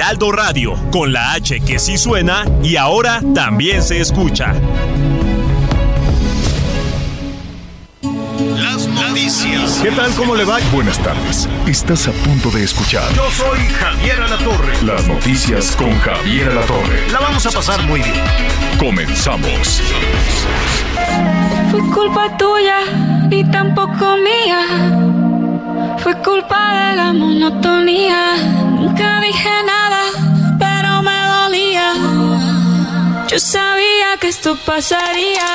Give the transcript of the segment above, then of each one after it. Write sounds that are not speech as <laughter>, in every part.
Heraldo Radio, con la H que sí suena y ahora también se escucha. Las noticias. ¿Qué tal? ¿Cómo le va? Buenas tardes. Estás a punto de escuchar Yo soy Javier Alatorre. las noticias con Javier Alatorre. La vamos a pasar muy bien. Comenzamos. Fue culpa tuya y tampoco mía. Fue culpa de la monotonía. Nunca dije nada, pero me dolía. Yo sabía que esto pasaría.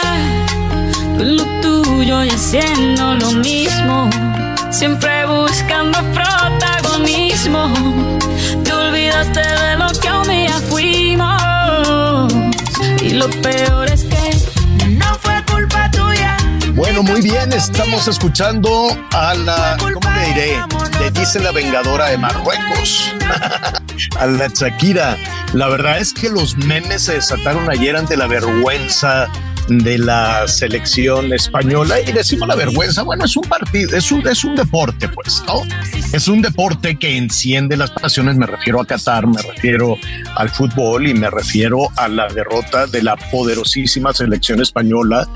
Tú lo tuyo y haciendo lo mismo. Siempre buscando protagonismo. Te olvidaste de lo que un día fuimos. Y lo peor es que Bueno, muy bien, estamos escuchando a la, ¿cómo le diré? Le dice la vengadora de Marruecos, <laughs> a la Shakira. La verdad es que los memes se desataron ayer ante la vergüenza de la selección española y decimos la vergüenza, bueno, es un partido, es un, es un deporte, pues, ¿no? Es un deporte que enciende las pasiones, me refiero a Qatar, me refiero al fútbol y me refiero a la derrota de la poderosísima selección española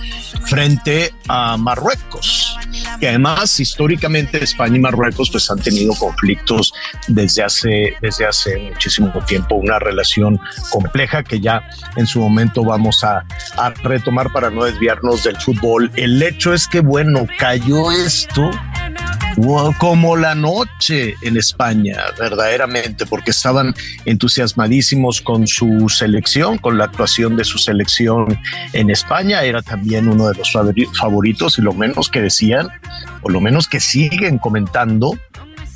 frente a Marruecos, que además históricamente España y Marruecos pues han tenido conflictos desde hace, desde hace muchísimo tiempo, una relación compleja que ya en su momento vamos a, a retomar para no desviarnos del fútbol. El hecho es que, bueno, cayó esto como la noche en España, verdaderamente, porque estaban entusiasmadísimos con su selección, con la actuación de su selección en España. Era también uno de los favori- favoritos y lo menos que decían, o lo menos que siguen comentando,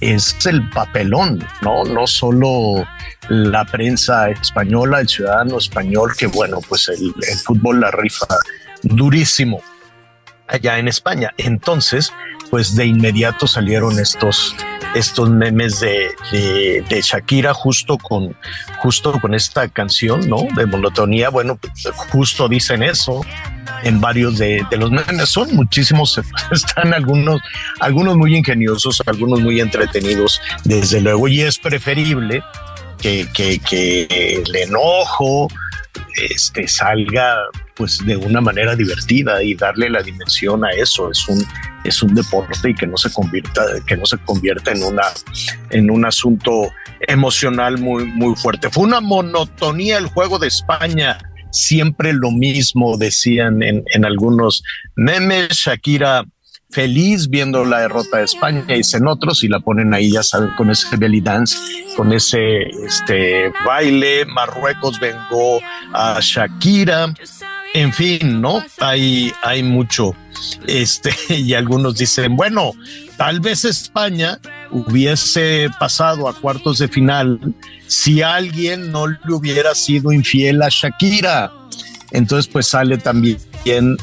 es el papelón, ¿no? No solo la prensa española, el ciudadano español, que bueno, pues el, fútbol la rifa durísimo allá en España. Entonces, pues de inmediato salieron estos, estos memes de Shakira justo con, justo con esta canción, ¿no? De monotonía. Bueno, pues, justo dicen eso en varios de, de los memes. Son muchísimos, <laughs> están algunos, algunos muy ingeniosos, algunos muy entretenidos, desde luego, y es preferible que, que, que el enojo este, salga pues de una manera divertida y darle la dimensión a eso. Es un, es un deporte y que no se convierta, que no se convierta en una, en un asunto emocional muy, muy fuerte. Fue una monotonía el juego de España. Siempre lo mismo decían en, en algunos memes. Shakira feliz viendo la derrota de España dicen otros y la ponen ahí, ya saben, con ese belly dance, con ese este baile. Marruecos vengó a Shakira. En fin, ¿no? Hay, hay mucho. Este, <laughs> y algunos dicen, bueno, tal vez España hubiese pasado a cuartos de final si alguien no le hubiera sido infiel a Shakira. Entonces, pues sale también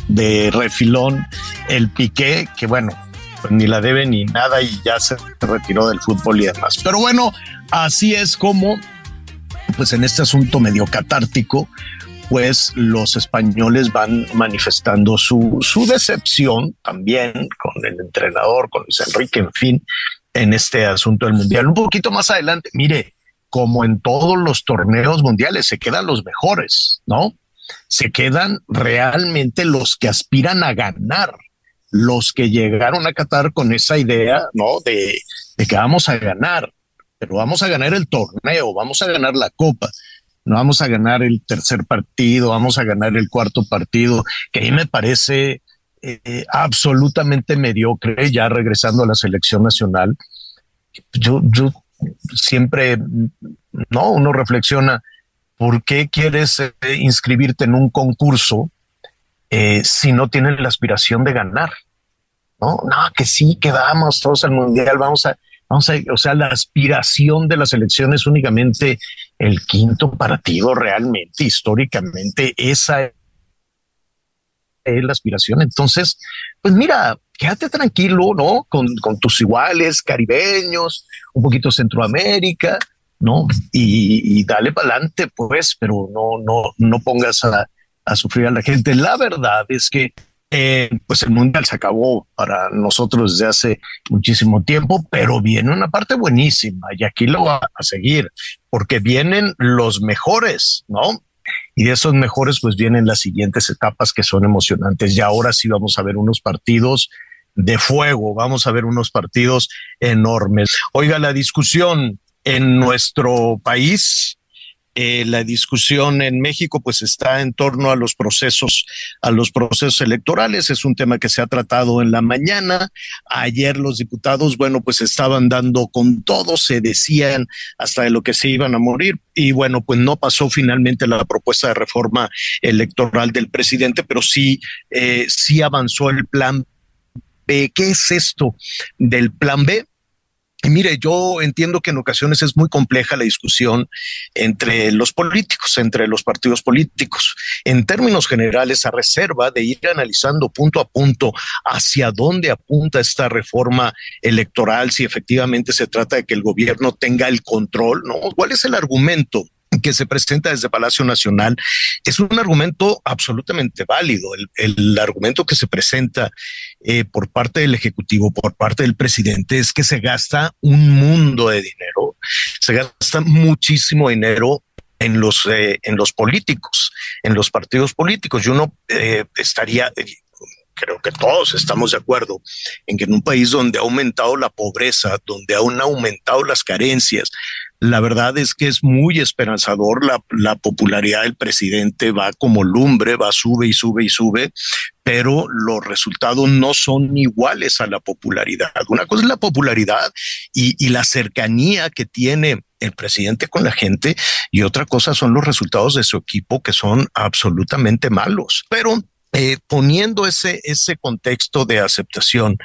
de refilón el Piqué, que bueno, pues ni la debe ni nada y ya se retiró del fútbol y demás. Pero bueno, así es como, pues en este asunto medio catártico, pues los españoles van manifestando su, su decepción también con el entrenador, con Luis Enrique, en fin, en este asunto del mundial. Un poquito más adelante, mire, como en todos los torneos mundiales, se quedan los mejores, ¿no? Se quedan realmente los que aspiran a ganar, los que llegaron a Qatar con esa idea, ¿no? De, que vamos a ganar, pero vamos a ganar el torneo, vamos a ganar la copa no vamos a ganar el tercer partido, vamos a ganar el cuarto partido, que a mí me parece eh, absolutamente mediocre, ya regresando a la selección nacional. Yo siempre, no, uno reflexiona, ¿por qué quieres eh, inscribirte en un concurso eh, si no tienes la aspiración de ganar? No, no, que sí, que vamos todos al mundial, vamos a, Vamos a, o sea, la aspiración de la selección es únicamente el quinto partido realmente, históricamente, esa es la aspiración. Entonces, pues mira, quédate tranquilo, ¿no? Con, tus iguales caribeños, un poquito Centroamérica, ¿no? Y, dale para adelante, pues, pero no, no, no pongas a, a sufrir a la gente. La verdad es que eh, pues el mundial se acabó para nosotros desde hace muchísimo tiempo, pero viene una parte buenísima y aquí lo va a seguir porque vienen los mejores, ¿no? Y de esos mejores pues vienen las siguientes etapas que son emocionantes. Y ahora sí vamos a ver unos partidos de fuego, vamos a ver unos partidos enormes. Oiga, la discusión en nuestro país eh, la discusión en México pues está en torno a los procesos, a los procesos electorales. Es un tema que se ha tratado en la mañana. Ayer los diputados, bueno, pues estaban dando con todo, se decían hasta de lo que se iban a morir. Y bueno, pues no pasó finalmente la propuesta de reforma electoral del presidente, pero sí, eh, sí avanzó el plan B. ¿Qué es esto del plan B? Y mire, yo entiendo que en ocasiones es muy compleja la discusión entre los políticos, entre los partidos políticos. En términos generales, a reserva de ir analizando punto a punto hacia dónde apunta esta reforma electoral, si efectivamente se trata de que el gobierno tenga el control, ¿no? ¿Cuál es el argumento? Que se presenta desde Palacio Nacional es un argumento absolutamente válido. El, argumento que se presenta eh, por parte del Ejecutivo, por parte del presidente, es que se gasta un mundo de dinero, se gasta muchísimo dinero en los, eh, en los políticos, en los partidos políticos. Y uno eh, estaría, creo que todos estamos de acuerdo en que en un país donde ha aumentado la pobreza, donde han aumentado las carencias, la verdad es que es muy esperanzador. La, la, popularidad del presidente va como lumbre, va, sube y sube y sube, pero los resultados no son iguales a la popularidad. Una cosa es la popularidad y, y la cercanía que tiene el presidente con la gente y otra cosa son los resultados de su equipo que son absolutamente malos. Pero eh, poniendo ese, ese contexto de aceptación,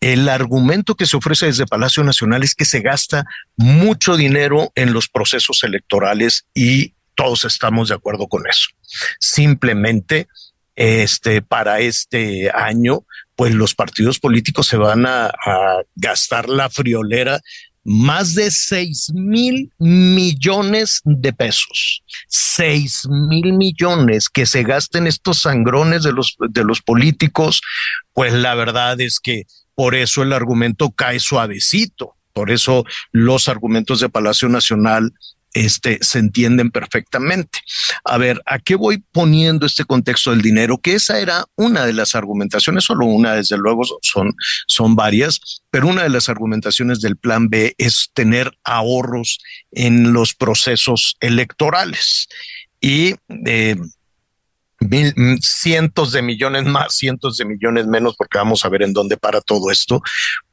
el argumento que se ofrece desde Palacio Nacional es que se gasta mucho dinero en los procesos electorales y todos estamos de acuerdo con eso. Simplemente, este, para este año, pues los partidos políticos se van a, a gastar la friolera más de seis mil millones de pesos. Seis mil millones que se gasten estos sangrones de los, de los políticos, pues la verdad es que por eso el argumento cae suavecito. Por eso los argumentos de Palacio Nacional este, se entienden perfectamente. A ver, ¿a qué voy poniendo este contexto del dinero? Que esa era una de las argumentaciones, solo una, desde luego, son, son varias, pero una de las argumentaciones del plan B es tener ahorros en los procesos electorales. Y eh, mil, mm, cientos de millones más, cientos de millones menos, porque vamos a ver en dónde para todo esto,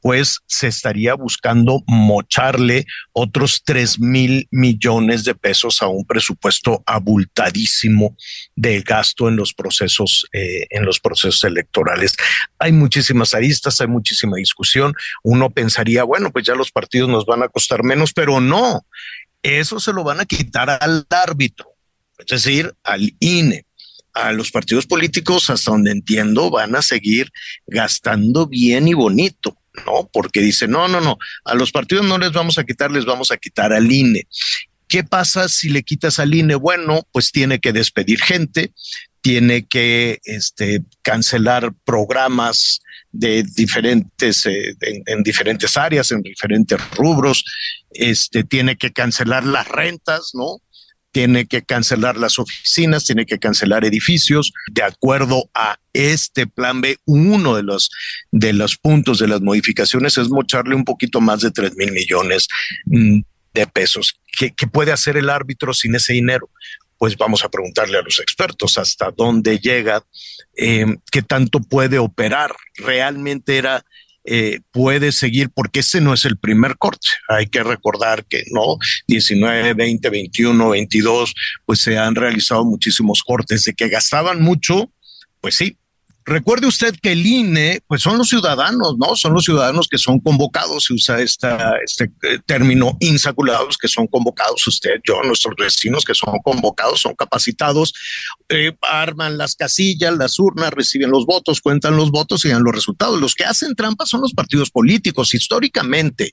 pues se estaría buscando mocharle otros tres mil millones de pesos a un presupuesto abultadísimo de gasto en los procesos, eh, en los procesos electorales. Hay muchísimas aristas, hay muchísima discusión. Uno pensaría, bueno, pues ya los partidos nos van a costar menos, pero no, eso se lo van a quitar al árbitro, es decir, al INE a los partidos políticos, hasta donde entiendo, van a seguir gastando bien y bonito, ¿no? Porque dice, no, no, no, a los partidos no les vamos a quitar, les vamos a quitar al INE. ¿Qué pasa si le quitas al INE? Bueno, pues tiene que despedir gente, tiene que este, cancelar programas de diferentes, eh, en, en, diferentes áreas, en diferentes rubros, este, tiene que cancelar las rentas, ¿no? Tiene que cancelar las oficinas, tiene que cancelar edificios. De acuerdo a este plan B, uno de los, de los puntos de las modificaciones es mocharle un poquito más de 3 mil millones mm, de pesos. ¿Qué, puede hacer el árbitro sin ese dinero? Pues vamos a preguntarle a los expertos hasta dónde llega, eh, qué tanto puede operar. Realmente era eh, puede seguir, porque ese no es el primer corte. Hay que recordar que no, 19, 20, 21, 22, pues se han realizado muchísimos cortes. De que gastaban mucho, pues sí, Recuerde usted que el INE, pues son los ciudadanos, ¿no? Son los ciudadanos que son convocados, se usa esta, este eh, término insaculados, que son convocados, usted, yo, nuestros vecinos que son convocados, son capacitados, eh, arman las casillas, las urnas, reciben los votos, cuentan los votos y dan los resultados. Los que hacen trampa son los partidos políticos. Históricamente,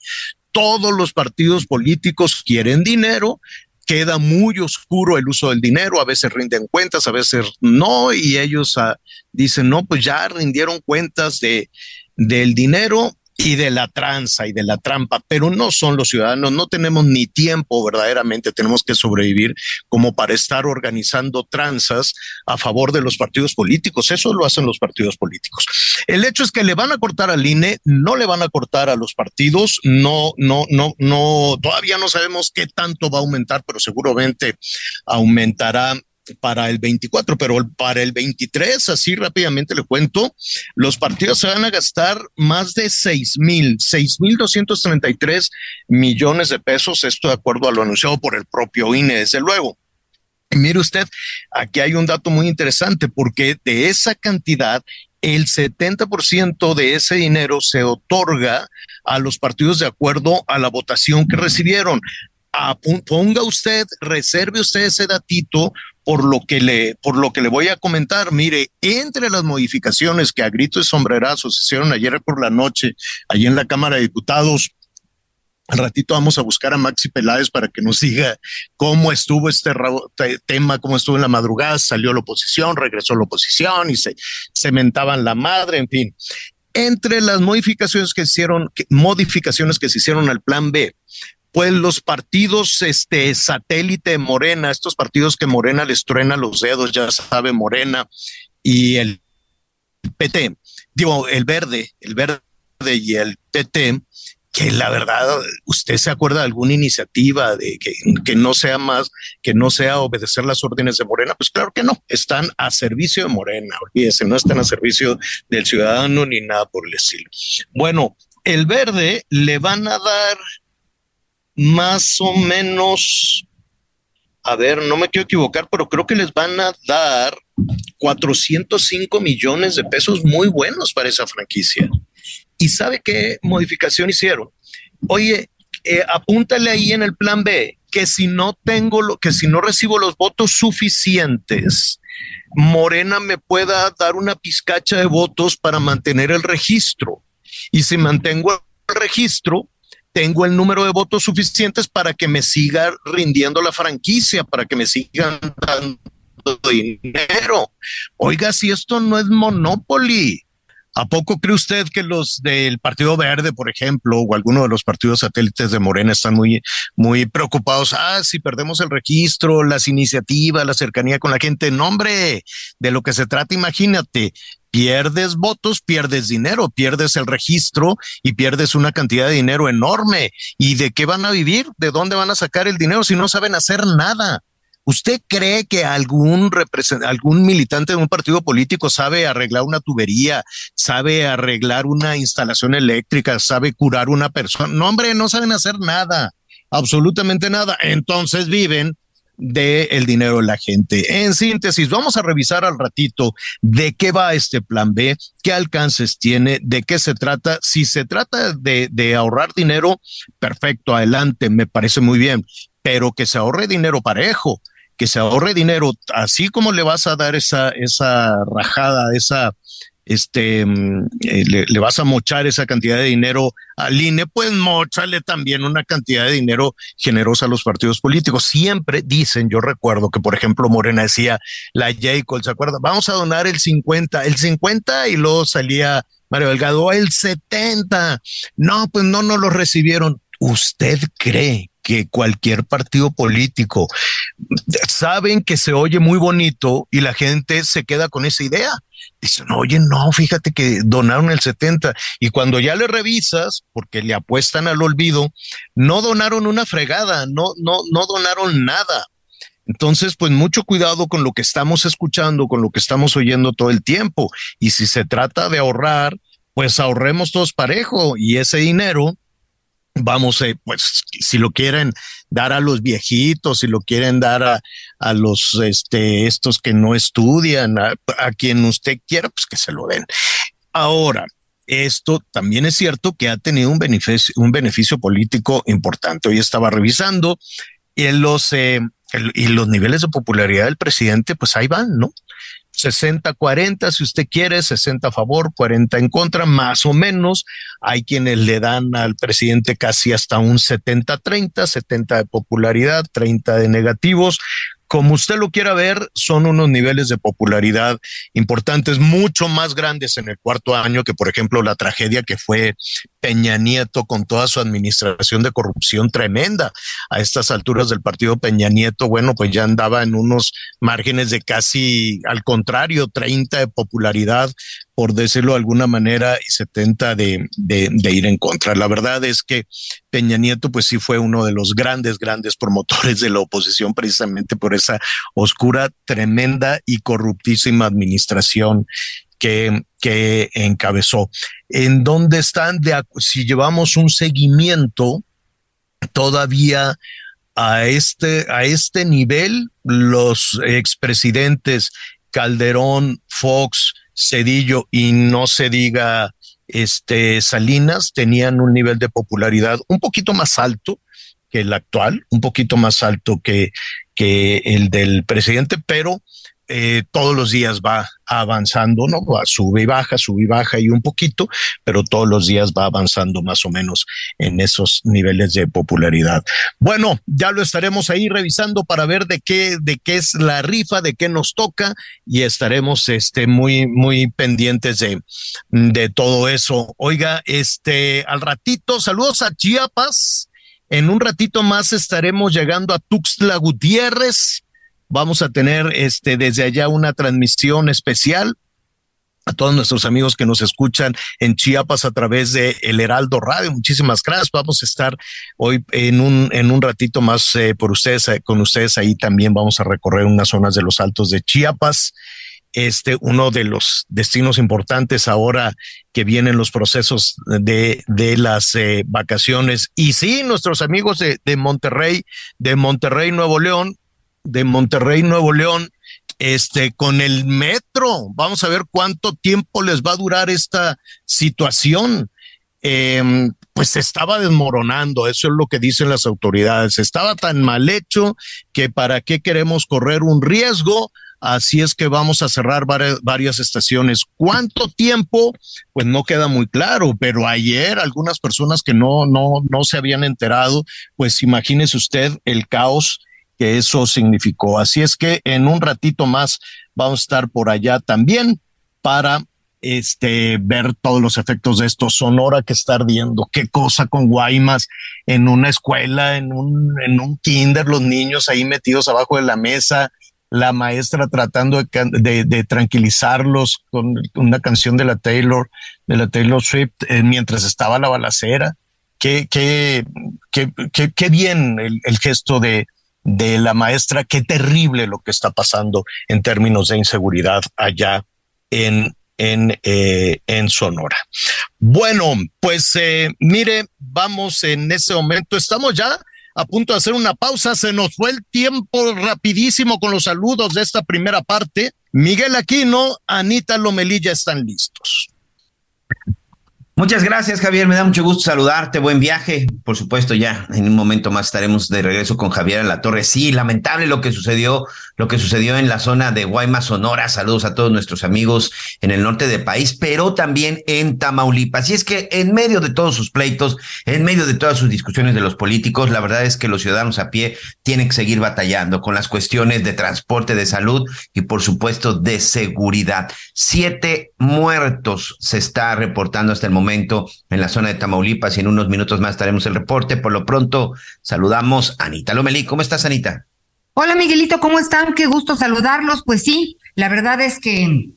todos los partidos políticos quieren dinero queda muy oscuro el uso del dinero, a veces rinden cuentas, a veces no, y ellos ah, dicen, no, pues ya rindieron cuentas de, del dinero y de la tranza y de la trampa, pero no son los ciudadanos, no tenemos ni tiempo verdaderamente, tenemos que sobrevivir como para estar organizando tranzas a favor de los partidos políticos, eso lo hacen los partidos políticos. El hecho es que le van a cortar al INE, no le van a cortar a los partidos, no, no, no, no, todavía no sabemos qué tanto va a aumentar, pero seguramente aumentará para el 24, pero para el 23, así rápidamente le cuento, los partidos se van a gastar más de 6 mil, 6 mil 233 millones de pesos, esto de acuerdo a lo anunciado por el propio INE, desde luego. Y mire usted, aquí hay un dato muy interesante porque de esa cantidad, el 70% de ese dinero se otorga a los partidos de acuerdo a la votación que recibieron ponga usted, reserve usted ese datito por lo que le, por lo que le voy a comentar. Mire, entre las modificaciones que a grito de sombrerazo se hicieron ayer por la noche, allí en la Cámara de Diputados, al ratito vamos a buscar a Maxi Peláez para que nos diga cómo estuvo este tema, cómo estuvo en la madrugada, salió la oposición, regresó la oposición y se cementaban la madre, en fin. Entre las modificaciones que hicieron, modificaciones que se hicieron al plan B, pues los partidos este satélite Morena, estos partidos que Morena les truena los dedos, ya sabe Morena y el PT, digo el verde, el verde y el PT, que la verdad, usted se acuerda de alguna iniciativa de que, que, no sea más, que no sea obedecer las órdenes de Morena, pues claro que no, están a servicio de Morena, olvídese, no están a servicio del ciudadano ni nada por el estilo. Bueno, el verde le van a dar más o menos, a ver, no me quiero equivocar, pero creo que les van a dar 405 millones de pesos muy buenos para esa franquicia. ¿Y sabe qué modificación hicieron? Oye, eh, apúntale ahí en el plan B que si no tengo lo que si no recibo los votos suficientes, Morena me pueda dar una pizcacha de votos para mantener el registro. Y si mantengo el registro, tengo el número de votos suficientes para que me siga rindiendo la franquicia, para que me sigan dando dinero. Oiga, si esto no es Monopoly, ¿A poco cree usted que los del Partido Verde, por ejemplo, o alguno de los partidos satélites de Morena están muy, muy preocupados? Ah, si perdemos el registro, las iniciativas, la cercanía con la gente. No, hombre, de lo que se trata, imagínate, pierdes votos, pierdes dinero, pierdes el registro y pierdes una cantidad de dinero enorme. ¿Y de qué van a vivir? ¿De dónde van a sacar el dinero si no saben hacer nada? ¿Usted cree que algún algún militante de un partido político sabe arreglar una tubería, sabe arreglar una instalación eléctrica, sabe curar una persona? No, hombre, no saben hacer nada, absolutamente nada. Entonces viven del el dinero de la gente. En síntesis, vamos a revisar al ratito de qué va este plan B, qué alcances tiene, de qué se trata. Si se trata de, de ahorrar dinero, perfecto, adelante, me parece muy bien, pero que se ahorre dinero parejo, que se ahorre dinero, así como le vas a dar esa, esa rajada, esa este, mm, eh, le, vas a mochar esa cantidad de dinero al INE, pues mochale también una cantidad de dinero generosa a los partidos políticos. Siempre dicen, yo recuerdo que, por ejemplo, Morena decía, la J. ¿se acuerda? Vamos a donar el 50, el 50 y luego salía Mario Delgado, el 70. No, pues no, no lo recibieron. ¿Usted cree que cualquier partido político saben que se oye muy bonito y la gente se queda con esa idea? Dicen, oye, no, fíjate que donaron el 70 y cuando ya le revisas, porque le apuestan al olvido, no donaron una fregada, no, no, no donaron nada. Entonces, pues mucho cuidado con lo que estamos escuchando, con lo que estamos oyendo todo el tiempo. Y si se trata de ahorrar, pues ahorremos todos parejo y ese dinero vamos, eh, pues si lo quieren dar a los viejitos, si lo quieren dar a, a los, este, estos que no estudian, a, quien usted quiera, pues que se lo den. Ahora, esto también es cierto que ha tenido un beneficio, un beneficio político importante. Hoy estaba revisando en los, eh, y los niveles de popularidad del presidente, pues ahí van, ¿no? 60-40, si usted quiere, 60 a favor, 40 en contra, más o menos. Hay quienes le dan al presidente casi hasta un 70-30, 70 de popularidad, 30 de negativos. Como usted lo quiera ver, son unos niveles de popularidad importantes, mucho más grandes en el cuarto año que, por ejemplo, la tragedia que fue Peña Nieto con toda su administración de corrupción tremenda. A estas alturas del partido Peña Nieto, bueno, pues ya andaba en unos márgenes de casi, al contrario, 30 de popularidad, por decirlo de alguna manera, y 70 de, de, de ir en contra. La verdad es que Peña Nieto, pues sí fue uno de los grandes, grandes promotores de la oposición, precisamente por esa oscura, tremenda y corruptísima administración que, que encabezó. ¿En dónde están? Si llevamos un seguimiento todavía a este, a este nivel, los expresidentes Calderón, Fox, Cedillo y no se diga este Salinas tenían un nivel de popularidad un poquito más alto que el actual, un poquito más alto que, que el del presidente, pero eh, todos los días va avanzando, ¿no? Va, sube y baja, sube y baja y un poquito, pero todos los días va avanzando más o menos en esos niveles de popularidad. Bueno, ya lo estaremos ahí revisando para ver de qué, de qué es la rifa, de qué nos toca y estaremos este, muy, muy pendientes de, de todo eso. Oiga, este, al ratito, saludos a Chiapas. En un ratito más estaremos llegando a Tuxtla Gutiérrez Vamos a tener este desde allá una transmisión especial a todos nuestros amigos que nos escuchan en Chiapas a través de El Heraldo Radio. Muchísimas gracias. Vamos a estar hoy en un, en un ratito más eh, por ustedes, eh, con ustedes ahí también vamos a recorrer unas zonas de los altos de Chiapas. Este, uno de los destinos importantes ahora que vienen los procesos de, de las eh, vacaciones. Y sí, nuestros amigos de, de Monterrey, de Monterrey, Nuevo León, de Monterrey, Nuevo León, este, con el metro. Vamos a ver cuánto tiempo les va a durar esta situación. Eh, pues se estaba desmoronando, eso es lo que dicen las autoridades. Estaba tan mal hecho que para qué queremos correr un riesgo. Así es que vamos a cerrar varias, varias estaciones. ¿Cuánto tiempo? Pues no queda muy claro, pero ayer algunas personas que no, no, no se habían enterado, pues imagínese usted el caos que eso significó. Así es que en un ratito más vamos a estar por allá también para este ver todos los efectos de esto. Sonora que está ardiendo, qué cosa con Guaymas en una escuela, en un, en un kinder, los niños ahí metidos abajo de la mesa, la maestra tratando de, de, tranquilizarlos con una canción de la Taylor, de la Taylor Swift, eh, mientras estaba la balacera. Qué, qué, qué, qué, qué bien el, el gesto de, de la maestra, qué terrible lo que está pasando en términos de inseguridad allá en, en, eh, en Sonora. Bueno, pues eh, mire, vamos en ese momento, estamos ya a punto de hacer una pausa, se nos fue el tiempo rapidísimo con los saludos de esta primera parte. Miguel Aquino, Anita Lomelilla están listos. Muchas gracias, Javier. Me da mucho gusto saludarte. Buen viaje. Por supuesto, ya en un momento más estaremos de regreso con Javier en la Torre. Sí, lamentable lo que sucedió, lo que sucedió en la zona de Guaymas, Sonora. Saludos a todos nuestros amigos en el norte del país, pero también en Tamaulipas. Y es que en medio de todos sus pleitos, en medio de todas sus discusiones de los políticos, la verdad es que los ciudadanos a pie tienen que seguir batallando con las cuestiones de transporte, de salud y por supuesto de seguridad. Siete muertos se está reportando hasta el momento momento en la zona de Tamaulipas y en unos minutos más estaremos el reporte. Por lo pronto, saludamos a Anita Lomelí. ¿Cómo estás, Anita? Hola, Miguelito, ¿cómo están? Qué gusto saludarlos. Pues sí, la verdad es que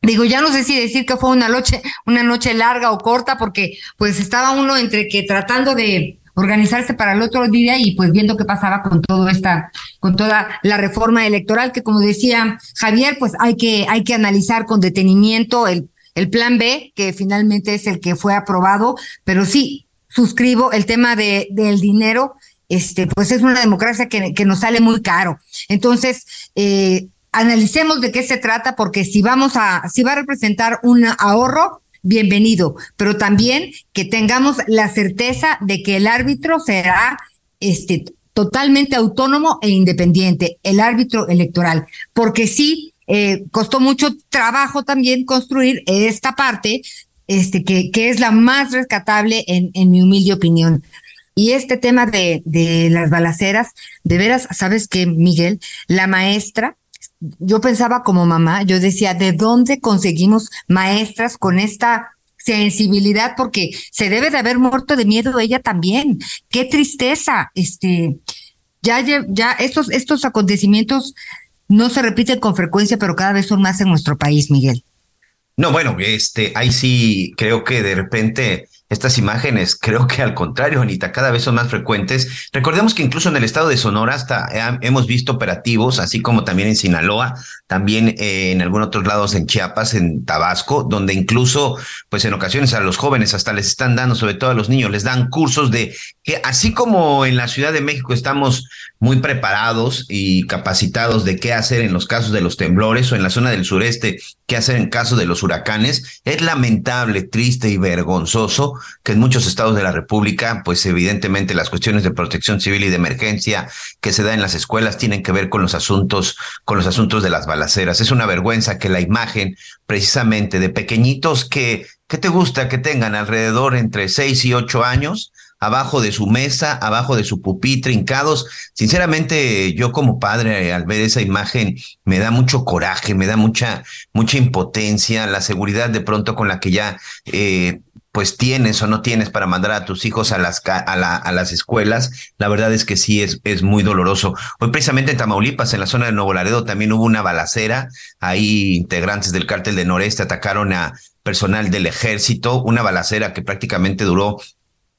Digo, ya no sé si decir que fue una noche, una noche larga o corta, porque pues estaba uno entre que tratando de organizarse para el otro día y pues viendo qué pasaba con todo esta, con toda la reforma electoral, que como decía Javier, pues hay que, hay que analizar con detenimiento el el plan B, que finalmente es el que fue aprobado, pero sí, suscribo el tema de, del dinero, este, pues es una democracia que, que nos sale muy caro. Entonces, eh, analicemos de qué se trata, porque si vamos a, si va a representar un ahorro, bienvenido, pero también que tengamos la certeza de que el árbitro será este totalmente autónomo e independiente, el árbitro electoral, porque sí eh, costó mucho trabajo también construir esta parte, este que, que es la más rescatable en, en mi humilde opinión. Y este tema de, de las balaceras, de veras, ¿sabes qué, Miguel? La maestra, yo pensaba como mamá, yo decía, ¿de dónde conseguimos maestras con esta sensibilidad? Porque se debe de haber muerto de miedo ella también. Qué tristeza. Este, ya, ya estos, estos acontecimientos no se repiten con frecuencia, pero cada vez son más en nuestro país, Miguel. No, bueno, este, ahí sí creo que de repente estas imágenes, <laughs> creo que al contrario, Anita, cada vez son más frecuentes. Recordemos que incluso en el estado de Sonora hasta hemos visto operativos, así como también en Sinaloa, también eh, en algunos otros lados en Chiapas, en Tabasco, donde incluso, pues en ocasiones a los jóvenes hasta les están dando, sobre todo a los niños, les dan cursos de que así como en la Ciudad de México estamos muy preparados y capacitados de qué hacer en los casos de los temblores o en la zona del sureste, qué hacer en caso de los huracanes, es lamentable, triste y vergonzoso que en muchos estados de la República, pues evidentemente las cuestiones de protección civil y de emergencia que se da en las escuelas tienen que ver con los asuntos, con los asuntos de las balaceras. Es una vergüenza que la imagen precisamente de pequeñitos que, ¿qué te gusta que tengan alrededor entre seis y ocho años? Abajo de su mesa, abajo de su pupitre, hincados. Sinceramente, yo como padre, al ver esa imagen, me da mucho coraje, me da mucha, mucha impotencia, la seguridad de pronto con la que ya eh, pues tienes o no tienes para mandar a tus hijos a las, a, la, a las escuelas, la verdad es que sí es, es muy doloroso. Hoy precisamente en Tamaulipas, en la zona de Nuevo Laredo, también hubo una balacera. Ahí integrantes del cártel de Noreste atacaron a personal del ejército, una balacera que prácticamente duró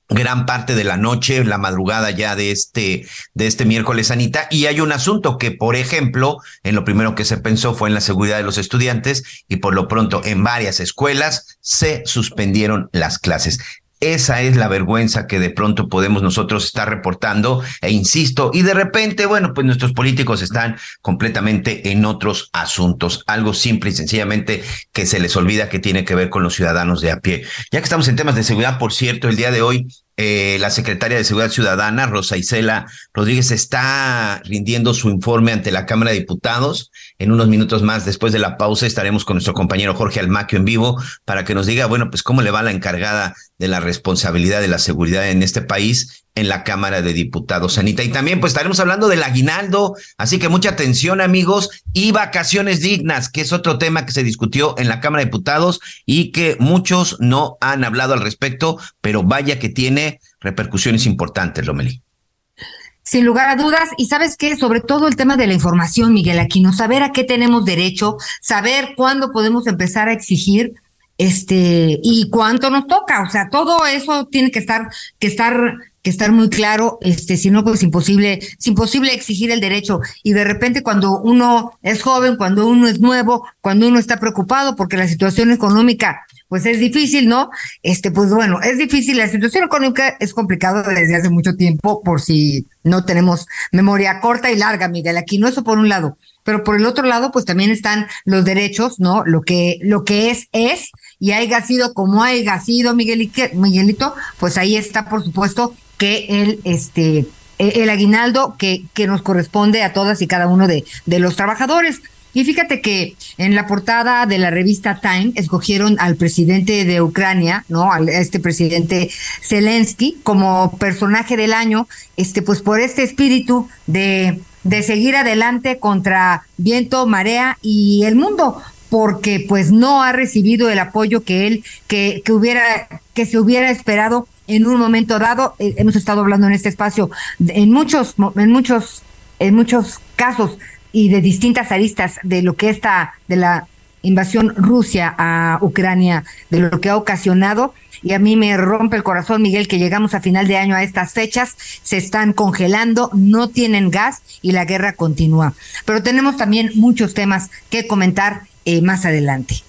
gran parte de la noche, la madrugada ya de este, de este miércoles, Anita. Y hay un asunto que, por ejemplo, en lo primero que se pensó fue en la seguridad de los estudiantes y por lo pronto en varias escuelas se suspendieron las clases. Esa es la vergüenza que de pronto podemos nosotros estar reportando e insisto, y de repente, bueno, pues nuestros políticos están completamente en otros asuntos, algo simple y sencillamente que se les olvida que tiene que ver con los ciudadanos de a pie. Ya que estamos en temas de seguridad, por cierto, el día de hoy eh, la secretaria de Seguridad Ciudadana, Rosa Isela Rodríguez, está rindiendo su informe ante la Cámara de Diputados. En unos minutos más, después de la pausa, estaremos con nuestro compañero Jorge Almaquio en vivo para que nos diga, bueno, pues cómo le va la encargada de la responsabilidad de la seguridad en este país en la Cámara de Diputados, Anita. Y también pues estaremos hablando del aguinaldo, así que mucha atención amigos, y vacaciones dignas, que es otro tema que se discutió en la Cámara de Diputados y que muchos no han hablado al respecto, pero vaya que tiene repercusiones importantes, Lomelí. Sin lugar a dudas, y sabes qué, sobre todo el tema de la información, Miguel Aquino, saber a qué tenemos derecho, saber cuándo podemos empezar a exigir este y cuánto nos toca, o sea, todo eso tiene que estar que estar que estar muy claro, este, si no, pues imposible, es imposible exigir el derecho. Y de repente cuando uno es joven, cuando uno es nuevo, cuando uno está preocupado porque la situación económica, pues es difícil, ¿no? Este, pues bueno, es difícil. La situación económica es complicada desde hace mucho tiempo, por si no tenemos memoria corta y larga, Miguel. Aquí no eso por un lado, pero por el otro lado, pues también están los derechos, ¿no? Lo que, lo que es, es, y haya sido como haya sido, Miguelito, pues ahí está, por supuesto, que el, este, e, el aguinaldo que, que nos corresponde a todas y cada uno de, de los trabajadores. Y fíjate que en la portada de la revista Time escogieron al presidente de Ucrania, ¿no? A este presidente Zelensky como personaje del año, este, pues por este espíritu de, de seguir adelante contra viento, marea y el mundo, porque pues no ha recibido el apoyo que él, que, que hubiera, que se hubiera esperado en un momento dado. Eh, hemos estado hablando en este espacio en muchos, en muchos, en muchos casos y de distintas aristas de lo que está, de la invasión Rusia a Ucrania, de lo que ha ocasionado. Y a mí me rompe el corazón, Miguel, que llegamos a final de año a estas fechas, se están congelando, no tienen gas y la guerra continúa. Pero tenemos también muchos temas que comentar eh, más adelante.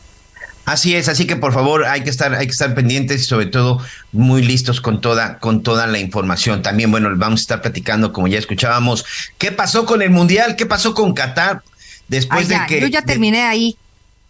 Así es, así que por favor hay que estar, hay que estar pendientes y sobre todo muy listos con toda, con toda la información. También, bueno, vamos a estar platicando, como ya escuchábamos, qué pasó con el Mundial, qué pasó con Qatar después de que. Yo ya terminé ahí.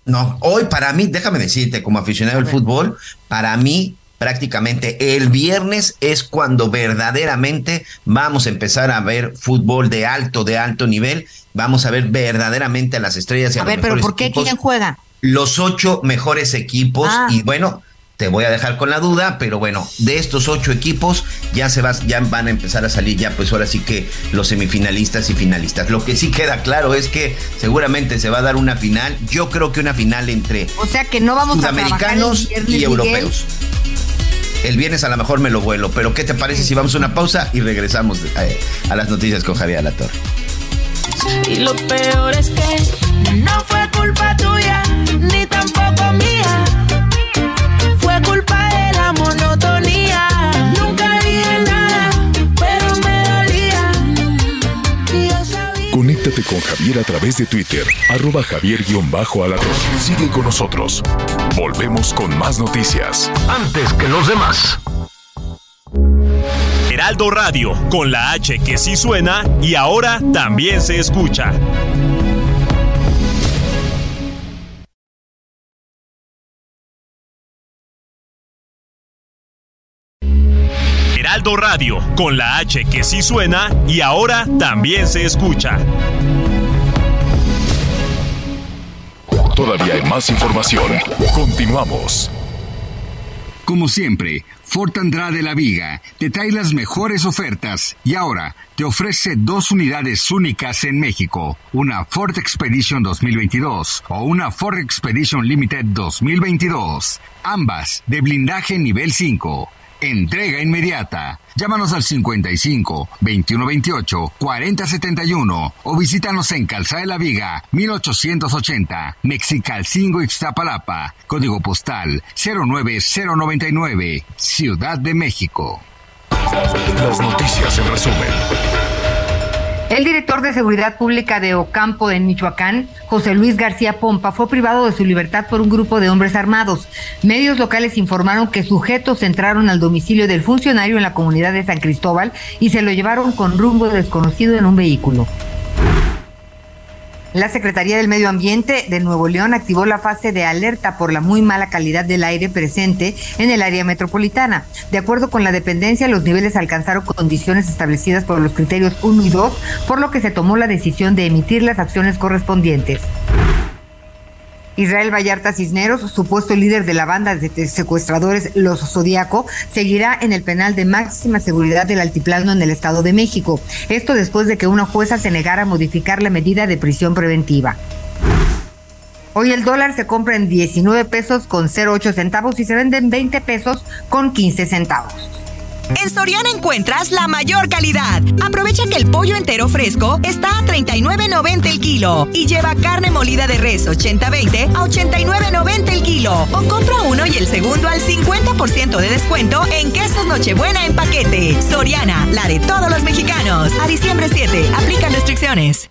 No, hoy para mí, déjame decirte, como aficionado al fútbol, para mí prácticamente el viernes es cuando verdaderamente vamos a empezar a ver fútbol de alto, de alto nivel. Vamos a ver verdaderamente a las estrellas y a, a ver, pero ¿por qué quién juega? Los ocho mejores equipos ah. y bueno, te voy a dejar con la duda, pero bueno, de estos ocho equipos ya se va, ya van a empezar a salir ya, pues ahora sí que los semifinalistas y finalistas. Lo que sí queda claro es que seguramente se va a dar una final. Yo creo que una final entre o sea que no vamos sudamericanos y europeos. El viernes a lo mejor me lo vuelo, pero ¿qué te parece si vamos a una pausa y regresamos a, a las noticias con Javier Alatorre? Y lo peor es que no fue culpa tuya, ni tampoco mía. Con Javier a través de Twitter, arroba javier-alatorre. Sigue con nosotros. Volvemos con más noticias. Antes que los demás. Heraldo Radio, con la H que sí suena y ahora también se escucha. Heraldo Radio, con la H que sí suena y ahora también se escucha. Todavía hay más información. Continuamos. Como siempre, Ford Andrade La Viga te trae las mejores ofertas y ahora te ofrece dos unidades únicas en México, una Ford Expedition 2022 o una Ford Expedition Limited 2022, ambas de blindaje nivel 5. Entrega inmediata. Llámanos al 55 2128 4071 o visítanos en Calzada de la Viga 1880, Mexicalcingo Ixtapalapa, código postal 09099, Ciudad de México. Las noticias en resumen. El director de Seguridad Pública de Ocampo de Michoacán, José Luis García Pompa, fue privado de su libertad por un grupo de hombres armados. Medios locales informaron que sujetos entraron al domicilio del funcionario en la comunidad de San Cristóbal y se lo llevaron con rumbo desconocido en un vehículo. La Secretaría del Medio Ambiente de Nuevo León activó la fase de alerta por la muy mala calidad del aire presente en el área metropolitana. De acuerdo con la dependencia, los niveles alcanzaron condiciones establecidas por los criterios 1 y 2, por lo que se tomó la decisión de emitir las acciones correspondientes. Israel Vallarta Cisneros, supuesto líder de la banda de secuestradores Los Zodíaco, seguirá en el penal de máxima seguridad del Altiplano en el Estado de México. Esto después de que una jueza se negara a modificar la medida de prisión preventiva. Hoy el dólar se compra en 19 pesos con 0,8 centavos y se vende en 20 pesos con 15 centavos. En Soriana encuentras la mayor calidad. Aprovecha que el pollo entero fresco está a 39.90 el kilo y lleva carne molida de res 80-20 a 89.90 el kilo. O compra uno y el segundo al 50% de descuento en quesos Nochebuena en paquete. Soriana, la de todos los mexicanos. A diciembre 7, aplica restricciones.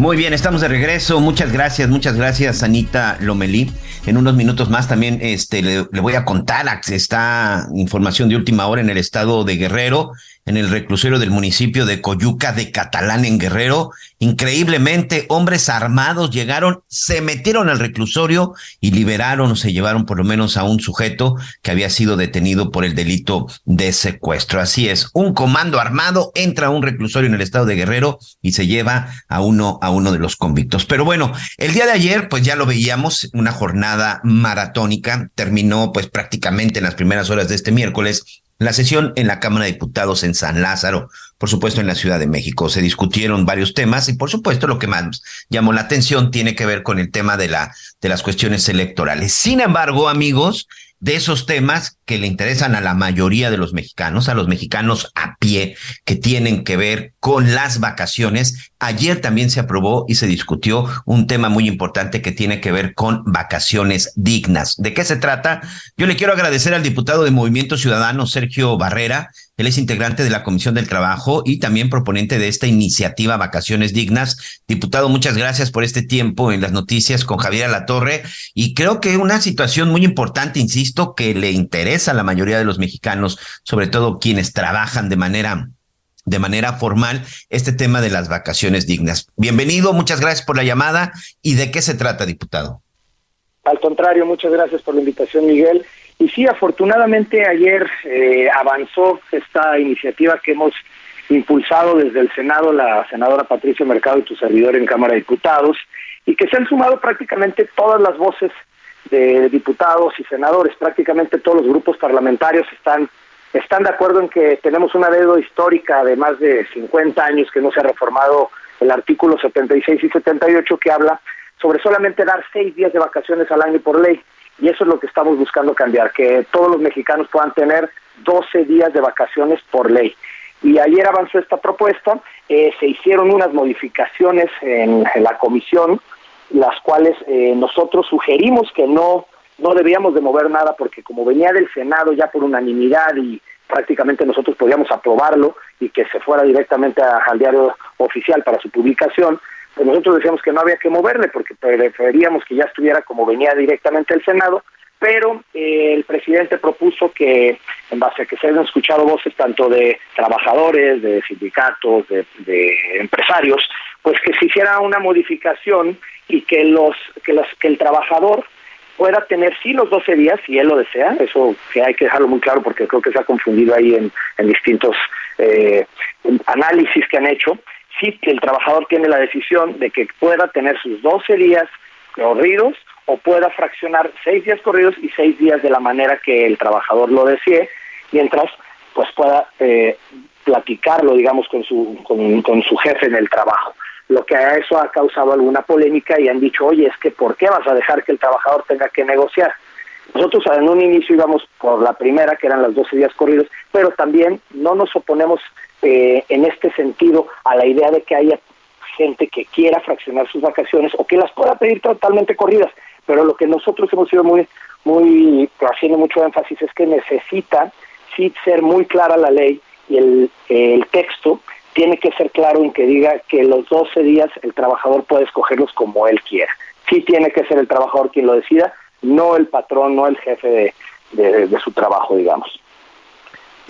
Muy bien, estamos de regreso. Muchas gracias, muchas gracias, Anita Lomelí. En unos minutos más también este, le, le voy a contar esta información de última hora en el estado de Guerrero en el reclusorio del municipio de Coyuca de Catalán en Guerrero. Increíblemente, hombres armados llegaron, se metieron al reclusorio y liberaron, se llevaron por lo menos a un sujeto que había sido detenido por el delito de secuestro. Así es, un comando armado entra a un reclusorio en el estado de Guerrero y se lleva a uno a uno de los convictos. Pero bueno, el día de ayer, pues ya lo veíamos, una jornada maratónica, terminó pues prácticamente en las primeras horas de este miércoles la sesión en la Cámara de Diputados en San Lázaro, por supuesto en la Ciudad de México, se discutieron varios temas y por supuesto lo que más llamó la atención tiene que ver con el tema de la de las cuestiones electorales. Sin embargo, amigos, de esos temas que le interesan a la mayoría de los mexicanos, a los mexicanos a pie, que tienen que ver con las vacaciones, Ayer también se aprobó y se discutió un tema muy importante que tiene que ver con vacaciones dignas. ¿De qué se trata? Yo le quiero agradecer al diputado de Movimiento Ciudadano, Sergio Barrera. Él es integrante de la Comisión del Trabajo y también proponente de esta iniciativa Vacaciones Dignas. Diputado, muchas gracias por este tiempo en las noticias con Javier Alatorre. Y creo que una situación muy importante, insisto, que le interesa a la mayoría de los mexicanos, sobre todo quienes trabajan de manera de manera formal este tema de las vacaciones dignas. Bienvenido, muchas gracias por la llamada. ¿Y de qué se trata, diputado? Al contrario, muchas gracias por la invitación, Miguel. Y sí, afortunadamente ayer eh, avanzó esta iniciativa que hemos impulsado desde el Senado, la senadora Patricia Mercado y tu servidor en Cámara de Diputados, y que se han sumado prácticamente todas las voces de diputados y senadores, prácticamente todos los grupos parlamentarios están están de acuerdo en que tenemos una deuda histórica de más de 50 años que no se ha reformado el artículo 76 y 78 que habla sobre solamente dar seis días de vacaciones al año por ley. Y eso es lo que estamos buscando cambiar, que todos los mexicanos puedan tener 12 días de vacaciones por ley. Y ayer avanzó esta propuesta, eh, se hicieron unas modificaciones en, la comisión, las cuales eh, nosotros sugerimos que no no debíamos de mover nada porque como venía del Senado ya por unanimidad y prácticamente nosotros podíamos aprobarlo y que se fuera directamente al diario oficial para su publicación, pues nosotros decíamos que no había que moverle porque preferíamos que ya estuviera como venía directamente del Senado, pero eh, el presidente propuso que, en base a que se hayan escuchado voces tanto de trabajadores, de sindicatos, de, de empresarios, pues que se hiciera una modificación y que los que, los, que el trabajador pueda tener sí los 12 días, si él lo desea, eso que hay que dejarlo muy claro porque creo que se ha confundido ahí en, distintos eh, análisis que han hecho, sí que el trabajador tiene la decisión de que pueda tener sus 12 días corridos o pueda fraccionar 6 días corridos y 6 días de la manera que el trabajador lo desee, mientras pues pueda eh, platicarlo, digamos, con su, con su jefe en el trabajo lo que a eso ha causado alguna polémica y han dicho, oye, es que ¿por qué vas a dejar que el trabajador tenga que negociar? Nosotros en un inicio íbamos por la primera, que eran las 12 días corridos, pero también no nos oponemos eh, en este sentido a la idea de que haya gente que quiera fraccionar sus vacaciones o que las pueda pedir totalmente corridas. Pero lo que nosotros hemos sido muy, muy haciendo mucho énfasis es que necesita sí ser muy clara la ley y el, el texto tiene que ser claro en que diga que los 12 días el trabajador puede escogerlos como él quiera. Sí tiene que ser el trabajador quien lo decida, no el patrón, no el jefe de, de, su trabajo, digamos.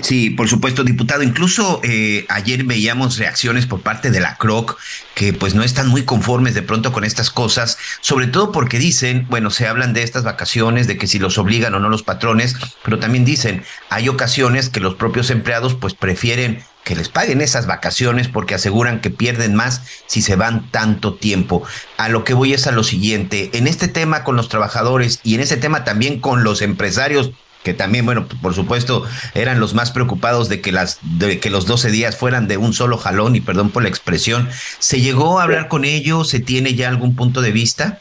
Sí, por supuesto, diputado. Incluso eh, ayer veíamos reacciones por parte de la CROC que pues no están muy conformes de pronto con estas cosas, sobre todo porque dicen, bueno, se hablan de estas vacaciones, de que si los obligan o no los patrones, pero también dicen, hay ocasiones que los propios empleados pues prefieren que les paguen esas vacaciones porque aseguran que pierden más si se van tanto tiempo. A lo que voy es a lo siguiente, en este tema con los trabajadores y en ese tema también con los empresarios que también, bueno, por supuesto, eran los más preocupados de que las de que los 12 días fueran de un solo jalón y perdón por la expresión, ¿se llegó a hablar con ellos? ¿Se tiene ya algún punto de vista?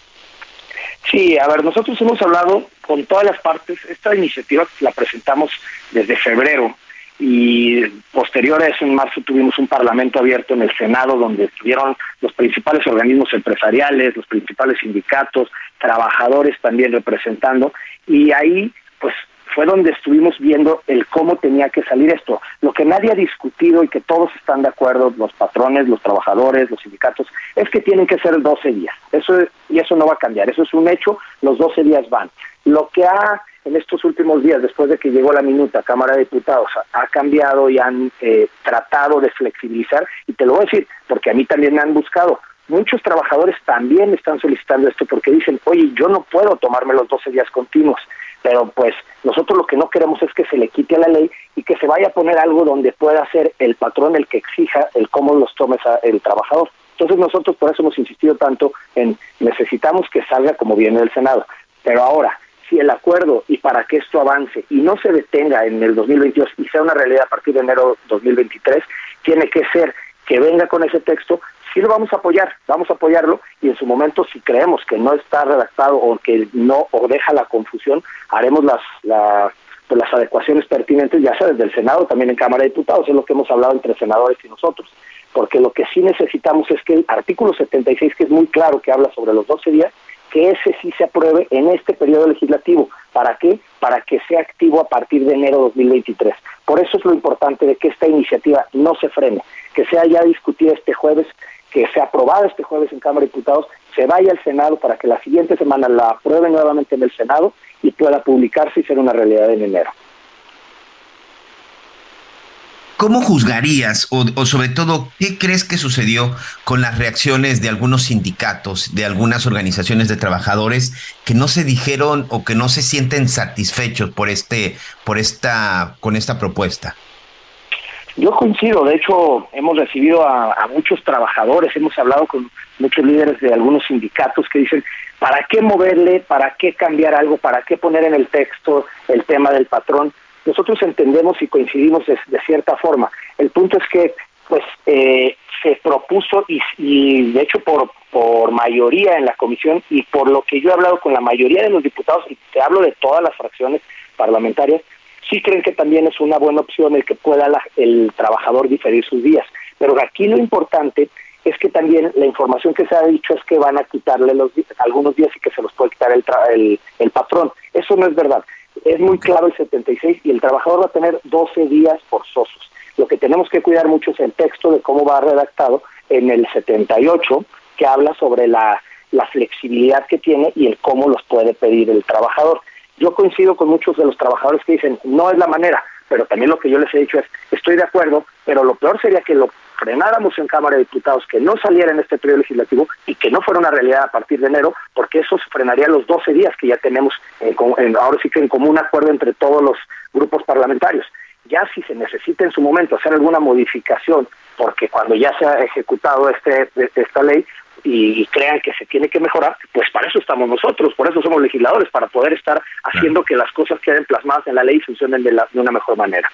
Sí, a ver, nosotros hemos hablado con todas las partes. Esta iniciativa la presentamos desde febrero y posterior a eso en marzo tuvimos un parlamento abierto en el Senado donde estuvieron los principales organismos empresariales, los principales sindicatos, trabajadores también representando y ahí pues fue donde estuvimos viendo el cómo tenía que salir esto. Lo que nadie ha discutido y que todos están de acuerdo, los patrones, los trabajadores, los sindicatos, es que tienen que ser 12 días. Eso y eso no va a cambiar, eso es un hecho, los 12 días van. Lo que ha en estos últimos días, después de que llegó la minuta Cámara de Diputados, ha cambiado y han eh, tratado de flexibilizar, y te lo voy a decir, porque a mí también me han buscado. Muchos trabajadores también están solicitando esto porque dicen, oye, yo no puedo tomarme los 12 días continuos, pero pues nosotros lo que no queremos es que se le quite a la ley y que se vaya a poner algo donde pueda ser el patrón el que exija el cómo los tomes el trabajador. Entonces nosotros por eso hemos insistido tanto en necesitamos que salga como viene del Senado. Pero ahora, si el acuerdo y para que esto avance y no se detenga en el 2022 y sea una realidad a partir de enero 2023, tiene que ser que venga con ese texto, sí lo vamos a apoyar, vamos a apoyarlo y en su momento si creemos que no está redactado o que no o deja la confusión, haremos las, pues, las adecuaciones pertinentes, ya sea desde el Senado, también en Cámara de Diputados, es lo que hemos hablado entre senadores y nosotros. porque lo que sí necesitamos es que el artículo 76, que es muy claro que habla sobre los 12 días, que ese sí se apruebe en este periodo legislativo. ¿Para qué? Para que sea activo a partir de enero de 2023. Por eso es lo importante de que esta iniciativa no se frene, que sea ya discutida este jueves, que sea aprobada este jueves en Cámara de Diputados, se vaya al Senado para que la siguiente semana la apruebe nuevamente en el Senado y pueda publicarse y ser una realidad en enero. ¿Cómo juzgarías o, sobre todo qué crees que sucedió con las reacciones de algunos sindicatos, de algunas organizaciones de trabajadores que no se dijeron o que no se sienten satisfechos por este, por esta, con esta propuesta? Yo coincido, de hecho hemos recibido a, a muchos trabajadores, hemos hablado con muchos líderes de algunos sindicatos que dicen, ¿para qué moverle? ¿Para qué cambiar algo? ¿Para qué poner en el texto el tema del patrón? Nosotros entendemos y coincidimos de, cierta forma. El punto es que pues eh, se propuso y, de hecho por, mayoría en la comisión y por lo que yo he hablado con la mayoría de los diputados y te hablo de todas las fracciones parlamentarias, sí creen que también es una buena opción el que pueda el trabajador diferir sus días. Pero aquí lo importante es que también la información que se ha dicho es que van a quitarle los algunos días y que se los puede quitar el, el, el patrón. Eso no es verdad es muy claro el 76 y el trabajador va a tener 12 días forzosos. Lo que tenemos que cuidar mucho es el texto de cómo va redactado en el 78, que habla sobre la, la flexibilidad que tiene y el cómo los puede pedir el trabajador. Yo coincido con muchos de los trabajadores que dicen, no es la manera, pero también lo que yo les he dicho es, estoy de acuerdo, pero lo peor sería que lo frenáramos en Cámara de Diputados, que no saliera en este periodo legislativo y que no fuera una realidad a partir de enero, porque eso frenaría los 12 días que ya tenemos, ahora sí que en común acuerdo entre todos los grupos parlamentarios. Ya si se necesita en su momento hacer alguna modificación, porque cuando ya se ha ejecutado este, esta ley, y, crean que se tiene que mejorar, pues para eso estamos nosotros, por eso somos legisladores, para poder estar haciendo que las cosas queden plasmadas en la ley y funcionen de, de una mejor manera.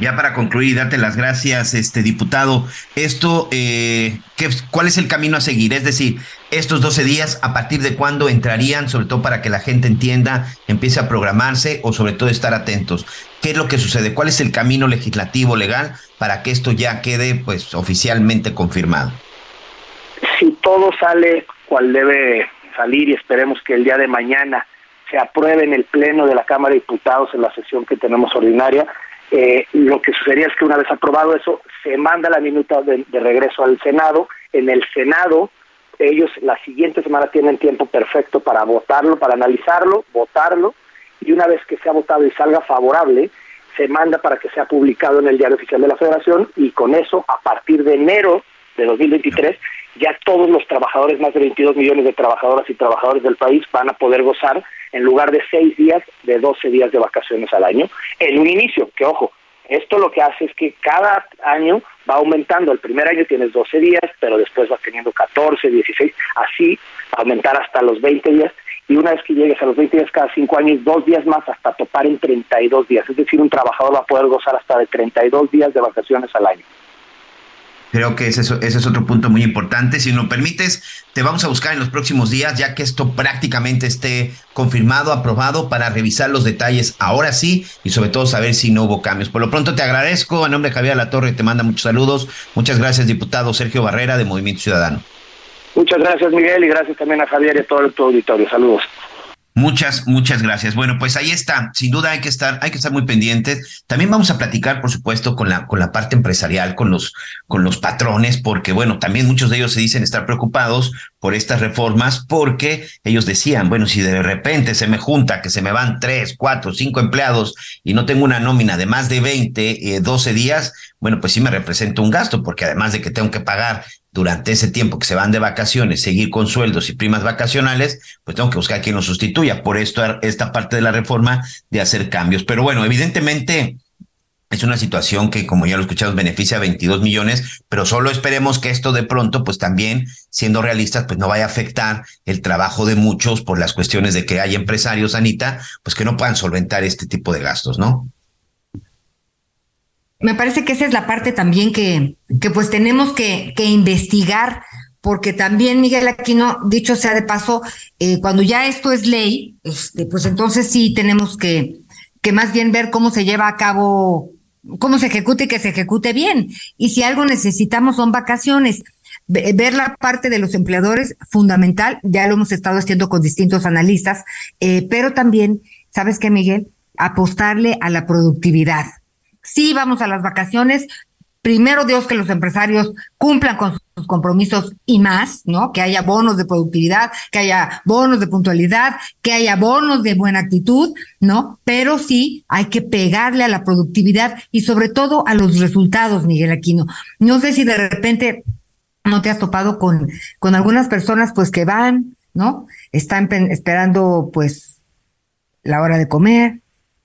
Ya para concluir, date las gracias, este diputado. Esto, eh, ¿qué, ¿cuál es el camino a seguir? Es decir, estos 12 días, ¿a partir de cuándo entrarían? Sobre todo para que la gente entienda, empiece a programarse o sobre todo estar atentos. ¿Qué es lo que sucede? ¿Cuál es el camino legislativo, legal, para que esto ya quede pues oficialmente confirmado? Si todo sale cual debe salir y esperemos que el día de mañana se apruebe en el Pleno de la Cámara de Diputados en la sesión que tenemos ordinaria, eh, lo que sucedería es que una vez aprobado eso, se manda la minuta de, regreso al Senado. En el Senado, ellos la siguiente semana tienen tiempo perfecto para votarlo, para analizarlo, votarlo, y una vez que sea votado y salga favorable, se manda para que sea publicado en el Diario Oficial de la Federación y con eso, a partir de enero de 2023, ya todos los trabajadores, más de 22 millones de trabajadoras y trabajadores del país, van a poder gozar en lugar de seis días, de 12 días de vacaciones al año, en un inicio, que ojo, esto lo que hace es que cada año va aumentando. El primer año tienes 12 días, pero después vas teniendo 14, 16, así aumentar hasta los 20 días. Y una vez que llegues a los 20 días cada cinco años, dos días más hasta topar en 32 días. Es decir, un trabajador va a poder gozar hasta de 32 días de vacaciones al año. Creo que ese, es otro punto muy importante. Si nos permites, te vamos a buscar en los próximos días, ya que esto prácticamente esté confirmado, aprobado, para revisar los detalles ahora sí y sobre todo saber si no hubo cambios. Por lo pronto te agradezco. A nombre de Javier La Torre te manda muchos saludos. Muchas gracias, diputado Sergio Barrera de Movimiento Ciudadano. Muchas gracias, Miguel, y gracias también a Javier y a todo el auditorio. Saludos. Muchas, muchas gracias. Bueno, pues ahí está. Sin duda hay que estar, hay que estar muy pendientes. También vamos a platicar, por supuesto, con la, con la parte empresarial, con los, con los patrones, porque bueno, también muchos de ellos se dicen estar preocupados por estas reformas, porque ellos decían, bueno, si de repente se me junta que se me van tres, cuatro, cinco empleados y no tengo una nómina de más de 20, eh, 12 días, bueno, pues sí me representa un gasto, porque además de que tengo que pagar durante ese tiempo que se van de vacaciones, seguir con sueldos y primas vacacionales, pues tengo que buscar quien lo sustituya. Por esto, esta parte de la reforma de hacer cambios. Pero bueno, evidentemente es una situación que, como ya lo escuchamos, beneficia a 22 millones, pero solo esperemos que esto de pronto, pues también, siendo realistas, pues no vaya a afectar el trabajo de muchos por las cuestiones de que hay empresarios, Anita, pues que no puedan solventar este tipo de gastos, ¿no? Me parece que esa es la parte también que, que pues tenemos que, que investigar, porque también, Miguel Aquino, dicho sea de paso, eh, cuando ya esto es ley, este, pues entonces sí tenemos que, que más bien ver cómo se lleva a cabo cómo se ejecute y que se ejecute bien. Y si algo necesitamos son vacaciones. Ver la parte de los empleadores, fundamental, ya lo hemos estado haciendo con distintos analistas, eh, pero también, ¿sabes qué, Miguel? Apostarle a la productividad. Sí, vamos a las vacaciones, primero Dios que los empresarios cumplan con sus compromisos y más, ¿no? Que haya bonos de productividad, que haya bonos de puntualidad, que haya bonos de buena actitud, ¿no? Pero sí hay que pegarle a la productividad y sobre todo a los resultados, Miguel Aquino. No sé si de repente no te has topado con, con algunas personas pues que van, ¿no? Están esperando pues la hora de comer,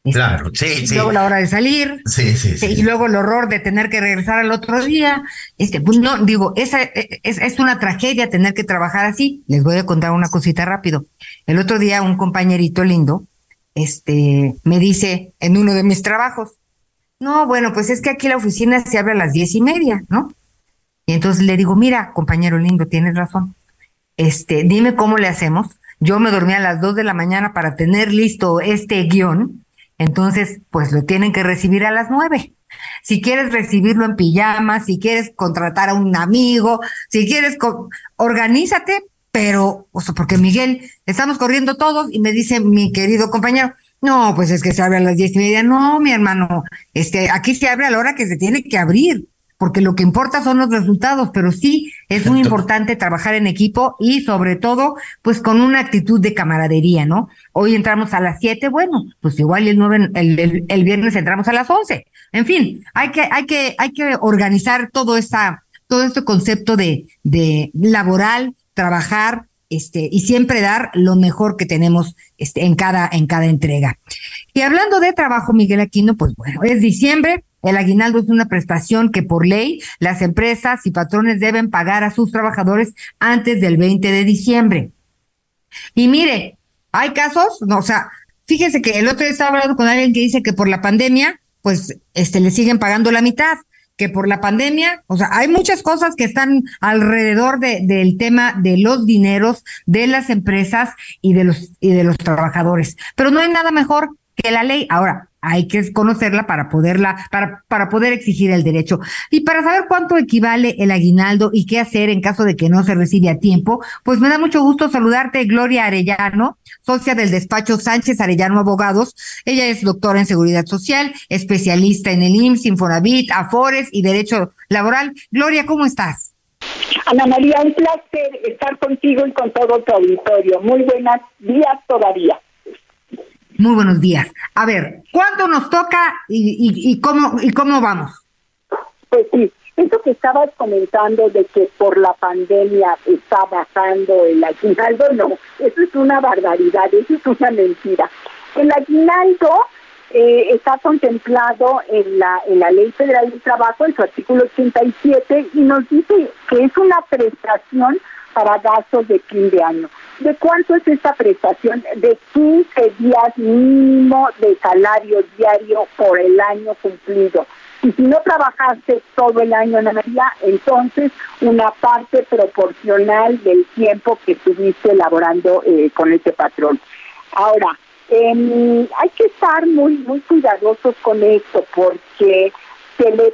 este, claro, sí, y sí. Luego la hora de salir. Sí, sí, sí. Y luego el horror de tener que regresar al otro día. Este, pues no, digo, esa e, es, es una tragedia tener que trabajar así. Les voy a contar una cosita rápido. El otro día un compañerito lindo, este, me dice en uno de mis trabajos, no, bueno, pues es que aquí la oficina se abre a las diez y media, ¿no? Y entonces le digo, mira, compañero lindo, tienes razón. Este, dime cómo le hacemos. Yo me dormí a las dos de la mañana para tener listo este guion entonces, pues lo tienen que recibir a las nueve. Si quieres recibirlo en pijama, si quieres contratar a un amigo, si quieres, organízate, pero, o sea, porque Miguel, estamos corriendo todos y me dice mi querido compañero, no, pues es que se abre a las diez y media. No, mi hermano, este, aquí se abre a la hora que se tiene que abrir porque lo que importa son los resultados, pero sí es muy importante trabajar en equipo y sobre todo, pues con una actitud de camaradería, ¿no? Hoy entramos a las siete, bueno, pues igual el nueve, el, el, viernes entramos a las once. En fin, hay que, hay que, hay que organizar todo esta, todo este concepto de, de laboral, trabajar, este, y siempre dar lo mejor que tenemos este, en cada, en cada entrega. Y hablando de trabajo, Miguel Aquino, pues bueno, es diciembre, el aguinaldo es una prestación que por ley las empresas y patrones deben pagar a sus trabajadores antes del 20 de diciembre. Y mire, hay casos, no, o sea, fíjese que el otro día estaba hablando con alguien que dice que por la pandemia, pues, este, le siguen pagando la mitad que por la pandemia, o sea, hay muchas cosas que están alrededor de, del tema de los dineros de las empresas y de los y de los trabajadores, pero no hay nada mejor que la ley. Ahora, hay que conocerla para poderla, para, para poder exigir el derecho. Y para saber cuánto equivale el aguinaldo y qué hacer en caso de que no se recibe a tiempo, pues me da mucho gusto saludarte, Gloria Arellano, socia del despacho Sánchez Arellano Abogados. Ella es doctora en Seguridad Social, especialista en el IMSS, Infonavit, Afores y Derecho Laboral. Gloria, ¿cómo estás? Ana María, un placer estar contigo y con todo tu auditorio. Muy buenos días todavía. Muy buenos días. A ver, ¿cuándo nos toca y, y, cómo y cómo vamos? Pues sí, eso que estabas comentando de que por la pandemia está bajando el aguinaldo, no, eso es una barbaridad, eso es una mentira. El aguinaldo eh, está contemplado en la, en la Ley Federal del Trabajo, en su artículo 87, y nos dice que es una prestación para gastos de fin de año. ¿De cuánto es esta prestación? De 15 días mínimo de salario diario por el año cumplido. Y si no trabajaste todo el año, Ana María, entonces una parte proporcional del tiempo que estuviste elaborando eh, con este patrón. Ahora, eh, hay que estar muy muy cuidadosos con esto porque se le,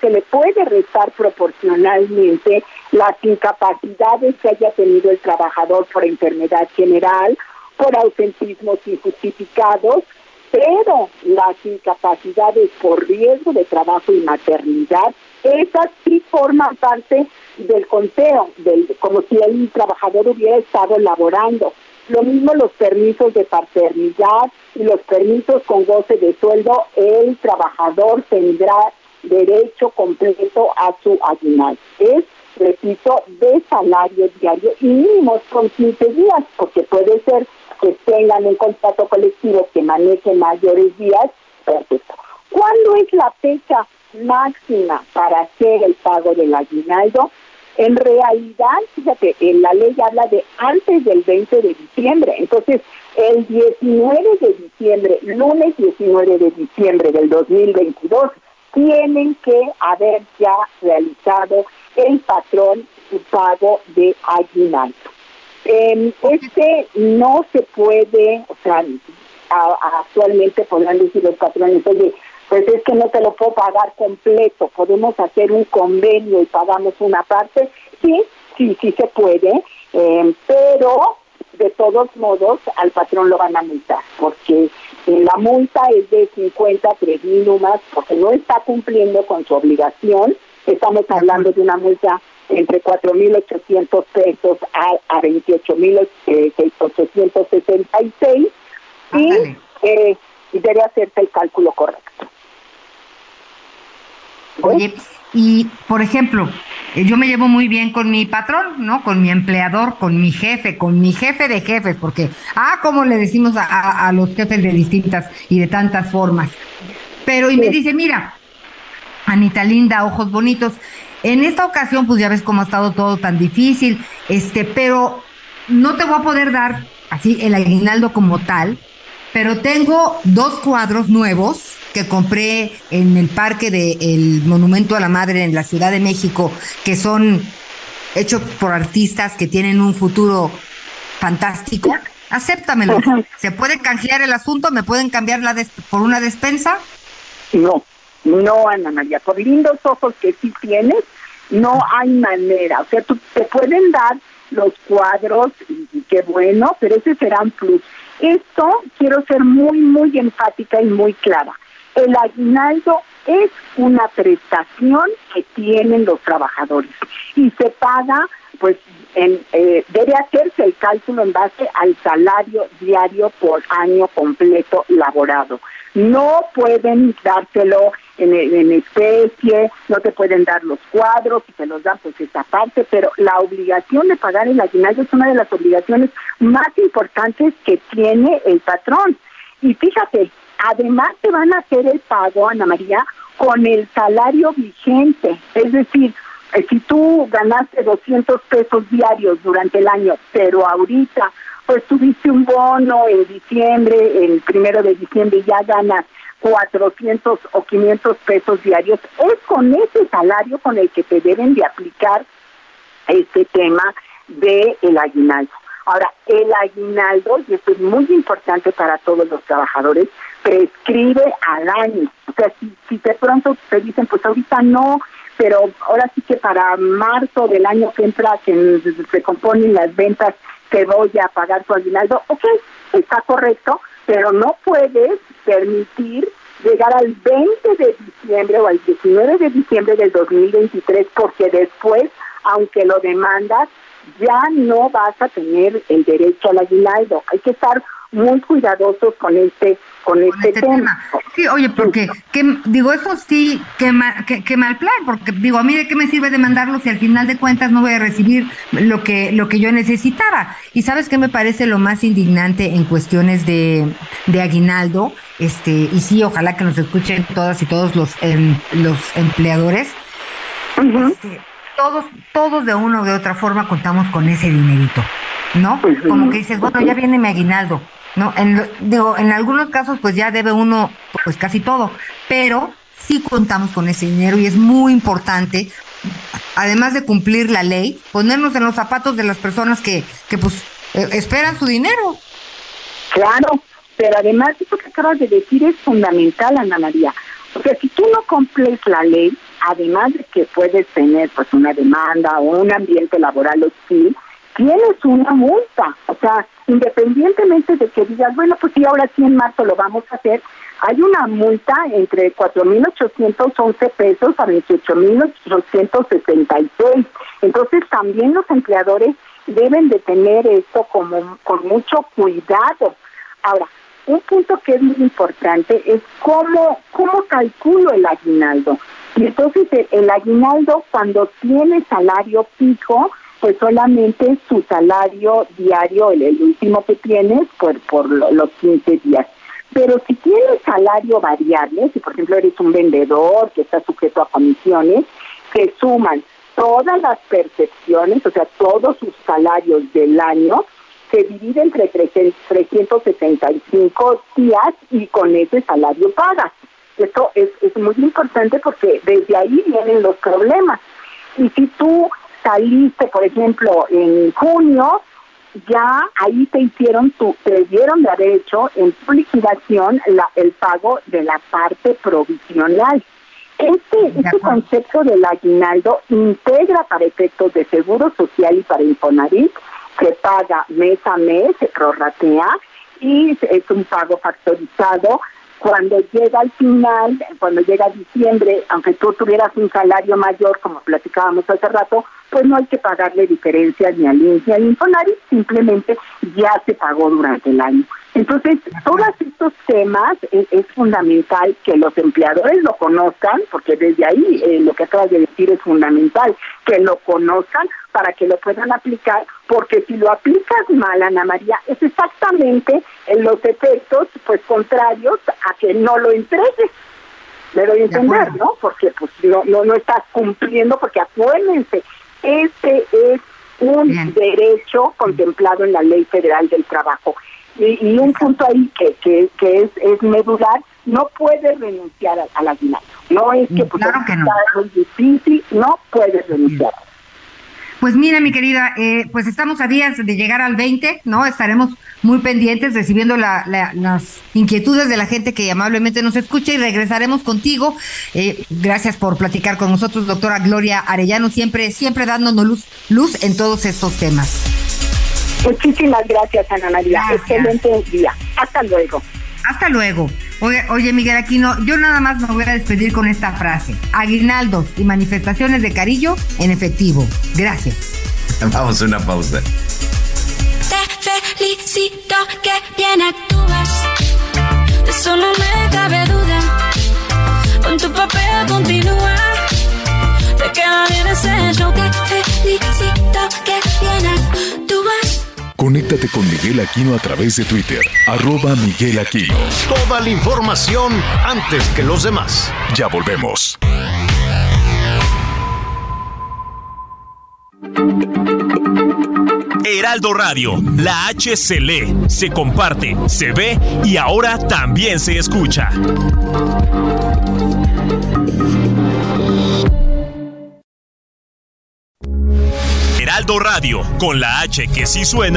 se le puede restar proporcionalmente las incapacidades que haya tenido el trabajador por enfermedad general, por ausentismos injustificados, pero las incapacidades por riesgo de trabajo y maternidad, esas sí forman parte del conteo, del, como si el trabajador hubiera estado laborando. Lo mismo los permisos de paternidad y los permisos con goce de sueldo, el trabajador tendrá derecho completo a su aguinaldo. Es, repito, de salario diario y mínimo con 15 días, porque puede ser que tengan un contrato colectivo que maneje mayores días, perfecto. ¿Cuándo es la fecha máxima para hacer el pago del aguinaldo? En realidad, fíjate, en la ley habla de antes del 20 de diciembre. Entonces, el 19 de diciembre, lunes 19 de diciembre del 2022, tienen que haber ya realizado el patrón pago de aguinaldo. este no se puede, o sea, actualmente podrán decir los patrones, oye, pues es que no te lo puedo pagar completo, podemos hacer un convenio y pagamos una parte, sí, sí, sí se puede, eh, pero de todos modos al patrón lo van a multar, porque la multa es de 50 a 3 mil numas, porque no está cumpliendo con su obligación, estamos hablando de una multa entre 4.800 pesos a, a 28.866 y eh, debe hacerse el cálculo correcto. Oye, y por ejemplo, eh, yo me llevo muy bien con mi patrón, ¿no? Con mi empleador, con mi jefe, con mi jefe de jefes, porque, ah, como le decimos a, a los jefes de distintas y de tantas formas. Pero, y me dice, mira, Anita Linda, ojos bonitos, en esta ocasión, pues ya ves cómo ha estado todo tan difícil, este, pero no te voy a poder dar así el aguinaldo como tal, pero tengo dos cuadros nuevos que compré en el parque del Monumento a la Madre en la Ciudad de México, que son hechos por artistas que tienen un futuro fantástico. Acéptamelo. ¿Se puede canjear el asunto? ¿Me pueden cambiar la por una despensa? No, no, Ana María. Por lindos ojos que sí tienes, no hay manera. O sea, tú, te pueden dar los cuadros, y, qué bueno, pero ese será un plus. Esto quiero ser muy, muy enfática y muy clara. El aguinaldo es una prestación que tienen los trabajadores y se paga, pues, en, eh, debe hacerse el cálculo en base al salario diario por año completo laborado. No pueden dárselo en, en, especie, no te pueden dar los cuadros, si te los dan, pues esta parte, pero la obligación de pagar el aguinaldo es una de las obligaciones más importantes que tiene el patrón. Y fíjate, Además te van a hacer el pago, Ana María, con el salario vigente. Es decir, si tú ganaste 200 pesos diarios durante el año, pero ahorita pues tuviste un bono en diciembre, el primero de diciembre ya ganas 400 o 500 pesos diarios, es con ese salario con el que te deben de aplicar este tema de el aguinaldo. Ahora, el aguinaldo, y esto es muy importante para todos los trabajadores, prescribe al año. O sea, si, si de pronto te dicen, pues ahorita no, pero ahora sí que para marzo del año que entra, que se componen las ventas, te voy a pagar tu aguinaldo, ok, está correcto, pero no puedes permitir llegar al 20 de diciembre o al 19 de diciembre del 2023 porque después, aunque lo demandas, ya no vas a tener el derecho al aguinaldo. Hay que estar muy cuidadosos con este con, este, este tema. Sí, oye, porque que, digo eso sí qué mal, que, mal plan, porque digo a mí de qué me sirve demandarlo si al final de cuentas no voy a recibir lo que lo que yo necesitaba. Y sabes qué me parece lo más indignante en cuestiones de, de aguinaldo, este y sí, ojalá que nos escuchen todas y todos los em, los empleadores. Este, todos, todos de una o de otra forma contamos con ese dinerito, ¿no? Como que dices, bueno, ya viene mi aguinaldo, ¿no? En, digo, en algunos casos pues ya debe uno pues casi todo, pero sí contamos con ese dinero y es muy importante, además de cumplir la ley, ponernos en los zapatos de las personas que, que pues eh, esperan su dinero. Claro, pero además eso que acabas de decir es fundamental, Ana María. Sea, si tú no cumples la ley, además de que puedes tener pues una demanda o un ambiente laboral hostil, tienes una multa. O sea, independientemente de que digas, bueno, pues sí, ahora sí en marzo lo vamos a hacer, hay una multa entre 4.811 pesos a 28.866. Entonces también los empleadores deben de tener esto como con mucho cuidado. Ahora, un punto que es muy importante es cómo, cómo calculo el aguinaldo. Y entonces el aguinaldo cuando tiene salario fijo, pues solamente su salario diario, el, último que tienes, por, por los 15 días. Pero si tienes salario variable, si por ejemplo eres un vendedor que está sujeto a comisiones, se suman todas las percepciones, o sea, todos sus salarios del año, se divide entre 365 días y con ese salario pagas. Esto es, es muy importante porque desde ahí vienen los problemas. Y si tú saliste, por ejemplo, en junio, ya ahí te hicieron tu, te dieron de haber hecho en tu liquidación la, el pago de la parte provisional. Este, este concepto del aguinaldo integra para efectos de seguro social y para Infonavit, se paga mes a mes, se prorratea y es un pago factorizado cuando llega al final, cuando llega diciembre, aunque tú tuvieras un salario mayor, como platicábamos hace rato, pues no hay que pagarle diferencias ni al ni al Infonavit, simplemente ya se pagó durante el año. Entonces, todos estos temas es, fundamental que los empleadores lo conozcan, porque desde ahí eh, lo que acabas de decir es fundamental, que lo conozcan para que lo puedan aplicar, porque si lo aplicas mal, Ana María, es exactamente en los efectos pues contrarios a que no lo entregues. Me doy a entender, ¿no? Porque pues no, no, no estás cumpliendo, porque acuérdense, este es un derecho contemplado en la Ley Federal del Trabajo. Y, un punto ahí que, que, que es, es medular, no puedes renunciar a, la aguinaldo. No es que, pues, claro que no. es difícil, no puedes renunciar. Pues mira, mi querida, eh, pues estamos a días de llegar al 20, ¿no? Estaremos muy pendientes recibiendo la, las inquietudes de la gente que amablemente nos escucha y regresaremos contigo. Eh, gracias por platicar con nosotros, doctora Gloria Arellano, siempre, siempre dándonos luz, luz en todos estos temas. Muchísimas gracias, Ana María. Excelente día. Hasta luego. Hasta luego. Oye, oye, Miguel Aquino, yo nada más me voy a despedir con esta frase. Aguinaldos y manifestaciones de cariño en efectivo. Gracias. Vamos a una pausa. Te felicito que bien actúas. eso no me cabe duda. Con tu papel continúa. Te queda bien ese show. Te felicito que bien actúas. Conéctate con Miguel Aquino a través de Twitter, arroba Miguel Aquino. Toda la información antes que los demás. Ya volvemos. Heraldo Radio, la H se lee, se comparte, se ve y ahora también se escucha. Heraldo Radio, con la H que sí suena.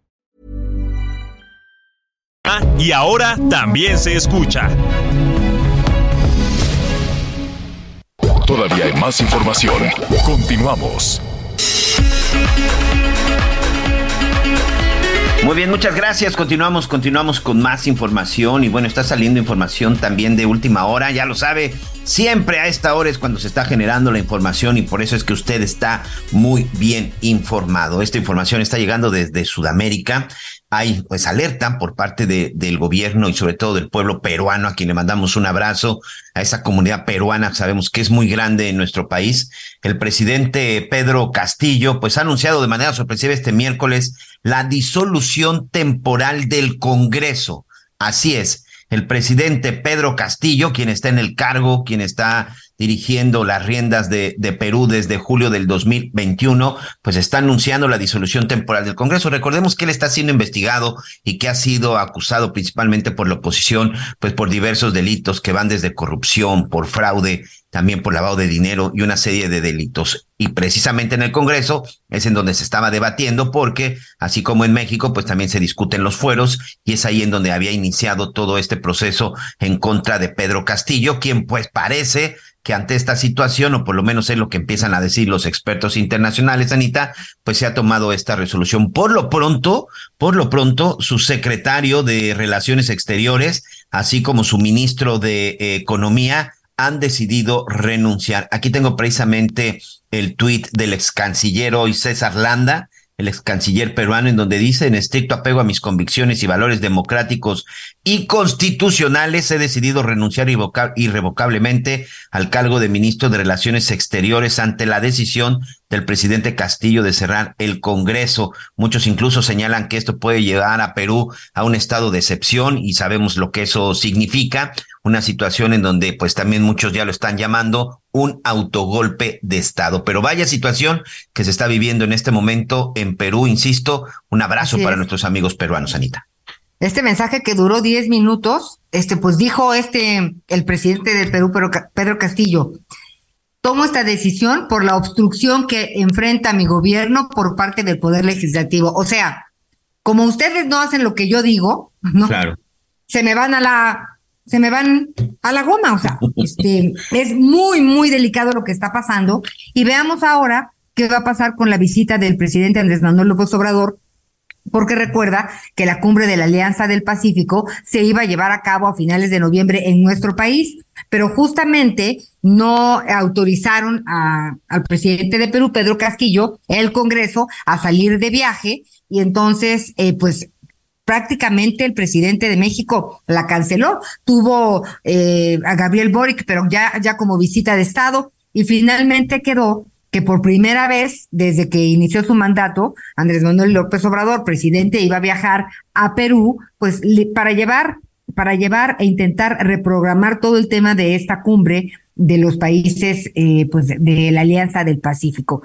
Y ahora también se escucha. Todavía hay más información. Continuamos. Muy bien, muchas gracias. Continuamos, continuamos con más información y bueno, está saliendo información también de última hora, ya lo sabe. Siempre a esta hora es cuando se está generando la información y por eso es que usted está muy bien informado. Esta información está llegando desde Sudamérica hay pues alerta por parte de, del gobierno y sobre todo del pueblo peruano, a quien le mandamos un abrazo, a esa comunidad peruana, sabemos que es muy grande en nuestro país. El presidente Pedro Castillo pues ha anunciado de manera sorpresiva este miércoles la disolución temporal del Congreso. Así es, el presidente Pedro Castillo, quien está en el cargo, quien está dirigiendo las riendas de, Perú desde julio del 2021, pues está anunciando la disolución temporal del Congreso. Recordemos que él está siendo investigado y que ha sido acusado principalmente por la oposición, pues por diversos delitos que van desde corrupción, por fraude, también por lavado de dinero y una serie de delitos. Y precisamente en el Congreso es en donde se estaba debatiendo porque, así como en México, pues también se discuten los fueros y es ahí en donde había iniciado todo este proceso en contra de Pedro Castillo, quien pues parece que ante esta situación, o por lo menos es lo que empiezan a decir los expertos internacionales, Anita, pues se ha tomado esta resolución. Por lo pronto, por lo pronto, su secretario de Relaciones Exteriores, así como su ministro de Economía, han decidido renunciar. Aquí tengo precisamente el tuit del ex canciller hoy, César Landa, el ex canciller peruano, en donde dice, en estricto apego a mis convicciones y valores democráticos y constitucionales, he decidido renunciar irrevocablemente al cargo de ministro de Relaciones Exteriores ante la decisión del presidente Castillo de cerrar el Congreso. Muchos incluso señalan que esto puede llevar a Perú a un estado de excepción y sabemos lo que eso significa, una situación en donde pues también muchos ya lo están llamando un autogolpe de Estado. Pero vaya situación que se está viviendo en este momento en Perú, insisto, un abrazo para nuestros amigos peruanos, Anita. Este mensaje que duró 10 minutos, este, pues dijo este, el presidente del Perú, Pedro Castillo, tomo esta decisión por la obstrucción que enfrenta mi gobierno por parte del Poder Legislativo. O sea, como ustedes no hacen lo que yo digo, ¿no? Claro. Se me van a la, se me van a la goma. O sea, este, <laughs> es muy, muy delicado lo que está pasando. Y veamos ahora qué va a pasar con la visita del presidente Andrés Manuel López Obrador porque recuerda que la cumbre de la Alianza del Pacífico se iba a llevar a cabo a finales de noviembre en nuestro país, pero justamente no autorizaron al presidente de Perú, Pedro Castillo, el Congreso, a salir de viaje y entonces, eh, pues prácticamente el presidente de México la canceló. Tuvo eh, a Gabriel Boric, pero ya, ya como visita de Estado, y finalmente quedó que por primera vez desde que inició su mandato, Andrés Manuel López Obrador, presidente, iba a viajar a Perú, pues para llevar, para llevar e intentar reprogramar todo el tema de esta cumbre de los países, eh, pues de la Alianza del Pacífico.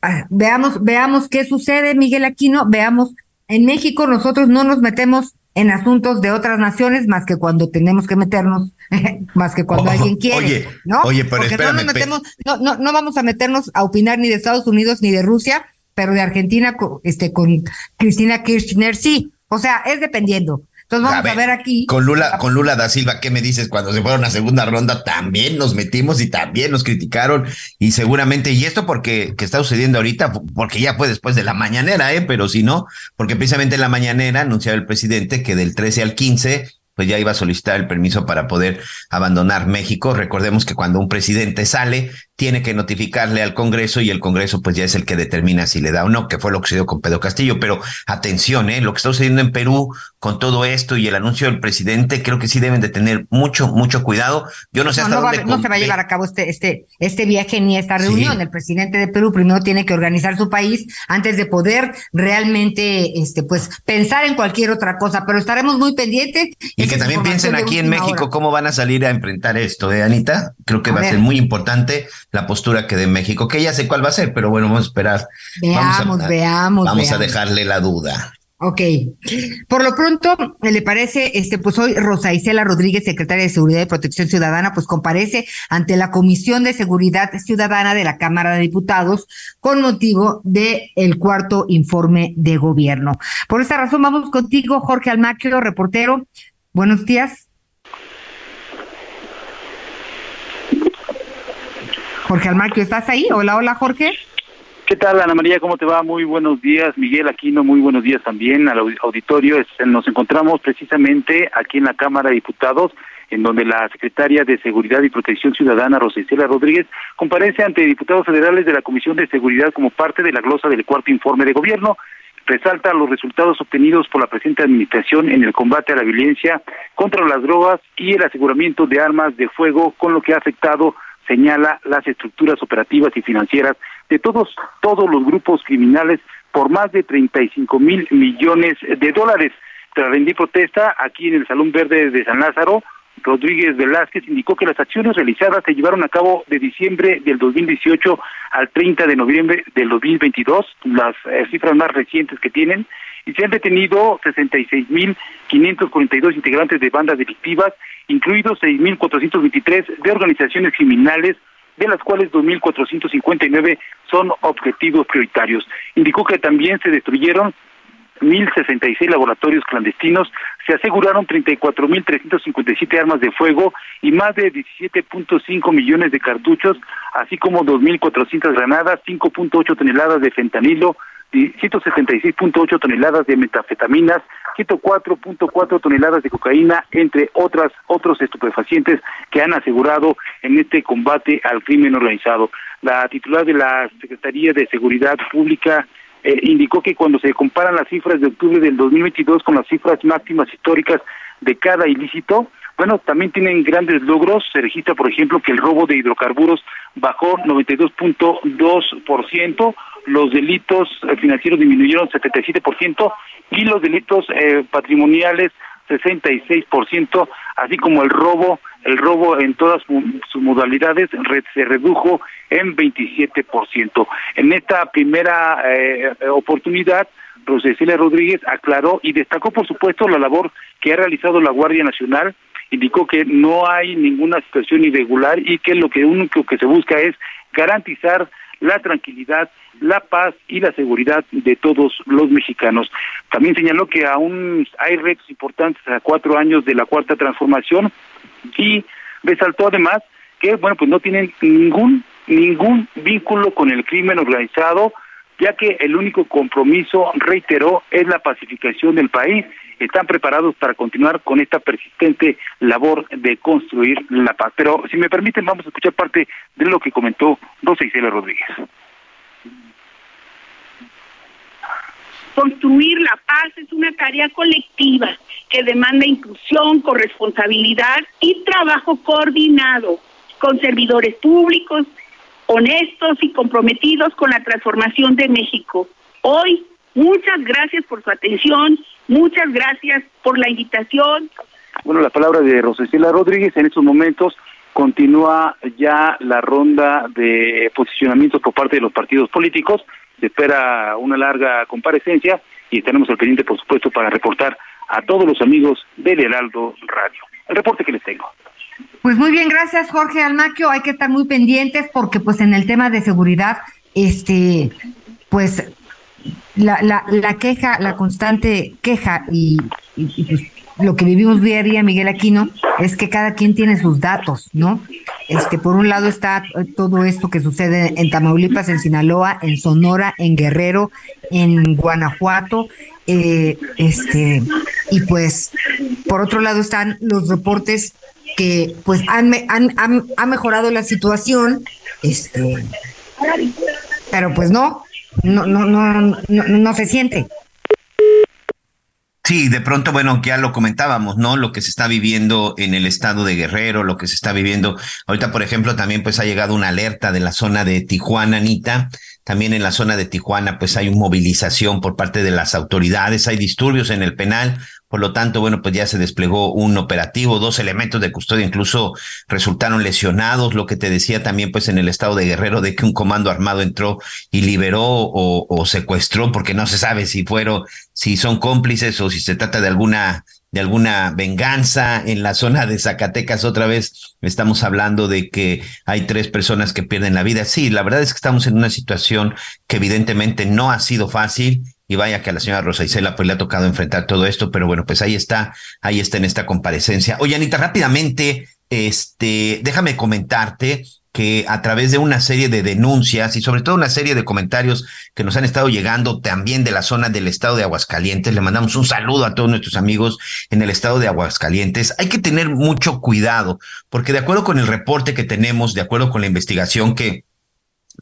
Ah, veamos, veamos qué sucede, Miguel Aquino, veamos. En México nosotros no nos metemos en asuntos de otras naciones más que cuando tenemos que meternos, <laughs> más que cuando alguien quiere. Oye, ¿no? Oye, pero Porque no, nos metemos, no, no, no vamos a meternos a opinar ni de Estados Unidos ni de Rusia, pero de Argentina este, con Cristina Kirchner sí. O sea, es dependiendo. Entonces vamos a ver, aquí. Con Lula, con Lula da Silva, ¿qué me dices? Cuando se fueron a segunda ronda también nos metimos y también nos criticaron y seguramente, y esto porque que está sucediendo ahorita, porque ya fue después de la mañanera, ¿eh? Pero si no, porque precisamente en la mañanera anunciaba el presidente que del 13 al 15 pues ya iba a solicitar el permiso para poder abandonar México. Recordemos que cuando un presidente sale, tiene que notificarle al Congreso y el Congreso pues ya es el que determina si le da o no, que fue lo que sucedió con Pedro Castillo. Pero atención, ¿eh? lo que está sucediendo en Perú con todo esto y el anuncio del presidente, creo que sí deben de tener mucho, mucho cuidado. Yo no sé hasta dónde... no se va a llevar a cabo este, este, este viaje ni esta reunión. El presidente de Perú primero tiene que organizar su país antes de poder realmente, este, pues, pensar en cualquier otra cosa. Pero estaremos muy pendientes. Y que también piensen aquí en México cómo van a salir a enfrentar esto, ¿eh, Anita? Creo que va a ser muy importante la postura que de México, que ya sé cuál va a ser, pero bueno, vamos a esperar. Veamos, veamos. Vamos a dejarle la duda. Ok. Por lo pronto, le parece, este, pues hoy Rosa Isela Rodríguez, secretaria de Seguridad y Protección Ciudadana, pues comparece ante la Comisión de Seguridad Ciudadana de la Cámara de Diputados con motivo de el cuarto informe de gobierno. Por esta razón, vamos contigo, Jorge Almaquio, reportero. Buenos días. Jorge Almaquio, ¿estás ahí? Hola, hola, Jorge. ¿Qué tal, Ana María? ¿Cómo te va? Muy buenos días. Miguel Aquino, muy buenos días también al auditorio. Nos encontramos precisamente aquí en la Cámara de Diputados, en donde la secretaria de Seguridad y Protección Ciudadana, Rosicela Rodríguez, comparece ante diputados federales de la Comisión de Seguridad como parte de la glosa del cuarto informe de gobierno. Resalta los resultados obtenidos por la presente administración en el combate a la violencia contra las drogas y el aseguramiento de armas de fuego, con lo que ha afectado señala las estructuras operativas y financieras de todos, todos los grupos criminales por más de 35 mil millones de dólares. Tras rendir protesta aquí en el Salón Verde de San Lázaro, Rodríguez Velázquez indicó que las acciones realizadas se llevaron a cabo de diciembre del 2018 al 30 de noviembre del 2022, las eh, cifras más recientes que tienen, y se han detenido 66.542 integrantes de bandas delictivas incluidos 6.423 de organizaciones criminales, de las cuales 2.459 son objetivos prioritarios. Indicó que también se destruyeron 1.066 laboratorios clandestinos, se aseguraron 34.357 armas de fuego y más de 17.5 millones de cartuchos, así como 2.400 granadas, 5.8 toneladas de fentanilo, 176.8 toneladas de metafetaminas, 104.4 toneladas de cocaína, entre otras otros estupefacientes que han asegurado en este combate al crimen organizado. La titular de la Secretaría de Seguridad Pública eh, indicó que cuando se comparan las cifras de octubre del 2022 con las cifras máximas históricas de cada ilícito, bueno, también tienen grandes logros. Se registra, por ejemplo, que el robo de hidrocarburos bajó 92.2%, los delitos financieros disminuyeron 77% y los delitos eh, patrimoniales 66%, así como el robo, el robo en todas sus modalidades se redujo en 27%. En esta primera eh, oportunidad, Cecilia Rodríguez aclaró y destacó, por supuesto, la labor que ha realizado la Guardia Nacional indicó que no hay ninguna situación irregular y que lo que único que se busca es garantizar la tranquilidad, la paz y la seguridad de todos los mexicanos. También señaló que aún hay retos importantes a cuatro años de la cuarta transformación y resaltó además que bueno pues no tienen ningún ningún vínculo con el crimen organizado ya que el único compromiso reiteró es la pacificación del país están preparados para continuar con esta persistente labor de construir la paz. Pero si me permiten, vamos a escuchar parte de lo que comentó Rosa Isela Rodríguez. Construir la paz es una tarea colectiva que demanda inclusión, corresponsabilidad y trabajo coordinado con servidores públicos, honestos y comprometidos con la transformación de México. Hoy, muchas gracias por su atención Muchas gracias por la invitación. Bueno, la palabra de Rosicela Rodríguez. En estos momentos continúa ya la ronda de posicionamiento por parte de los partidos políticos. Se espera una larga comparecencia y estaremos al pendiente, por supuesto, para reportar a todos los amigos del Heraldo Radio. El reporte que les tengo. Pues muy bien, gracias Jorge Almaquio. Hay que estar muy pendientes porque pues en el tema de seguridad, este, pues la, la, la queja, la constante queja y, pues, lo que vivimos día a día, Miguel Aquino, es que cada quien tiene sus datos, ¿no? Este, por un lado está todo esto que sucede en Tamaulipas, en Sinaloa, en Sonora, en Guerrero, en Guanajuato, eh, este, y pues por otro lado están los reportes que pues han, han, han, han mejorado la situación, este, pero pues no, no, no, no, no, no se siente. Sí, de pronto, bueno, ya lo comentábamos, ¿no? Lo que se está viviendo en el estado de Guerrero, lo que se está viviendo. Ahorita, por ejemplo, también pues ha llegado una alerta de la zona de Tijuana, Anita. También en la zona de Tijuana, pues hay una movilización por parte de las autoridades, hay disturbios en el penal. Por lo tanto, bueno, pues ya se desplegó un operativo, dos elementos de custodia incluso resultaron lesionados, lo que te decía también pues en el estado de Guerrero de que un comando armado entró y liberó o, secuestró, porque no se sabe si fueron, si son cómplices o si se trata de alguna de alguna venganza en la zona de Zacatecas. Otra vez estamos hablando de que hay tres personas que pierden la vida. Sí, la verdad es que estamos en una situación que evidentemente no ha sido fácil y vaya que a la señora Rosa Isela pues le ha tocado enfrentar todo esto, pero bueno, pues ahí está, ahí está en esta comparecencia. Oye, Anita, rápidamente, este, déjame comentarte que a través de una serie de denuncias y sobre todo una serie de comentarios que nos han estado llegando también de la zona del estado de Aguascalientes, le mandamos un saludo a todos nuestros amigos en el estado de Aguascalientes. Hay que tener mucho cuidado, porque de acuerdo con el reporte que tenemos, de acuerdo con la investigación que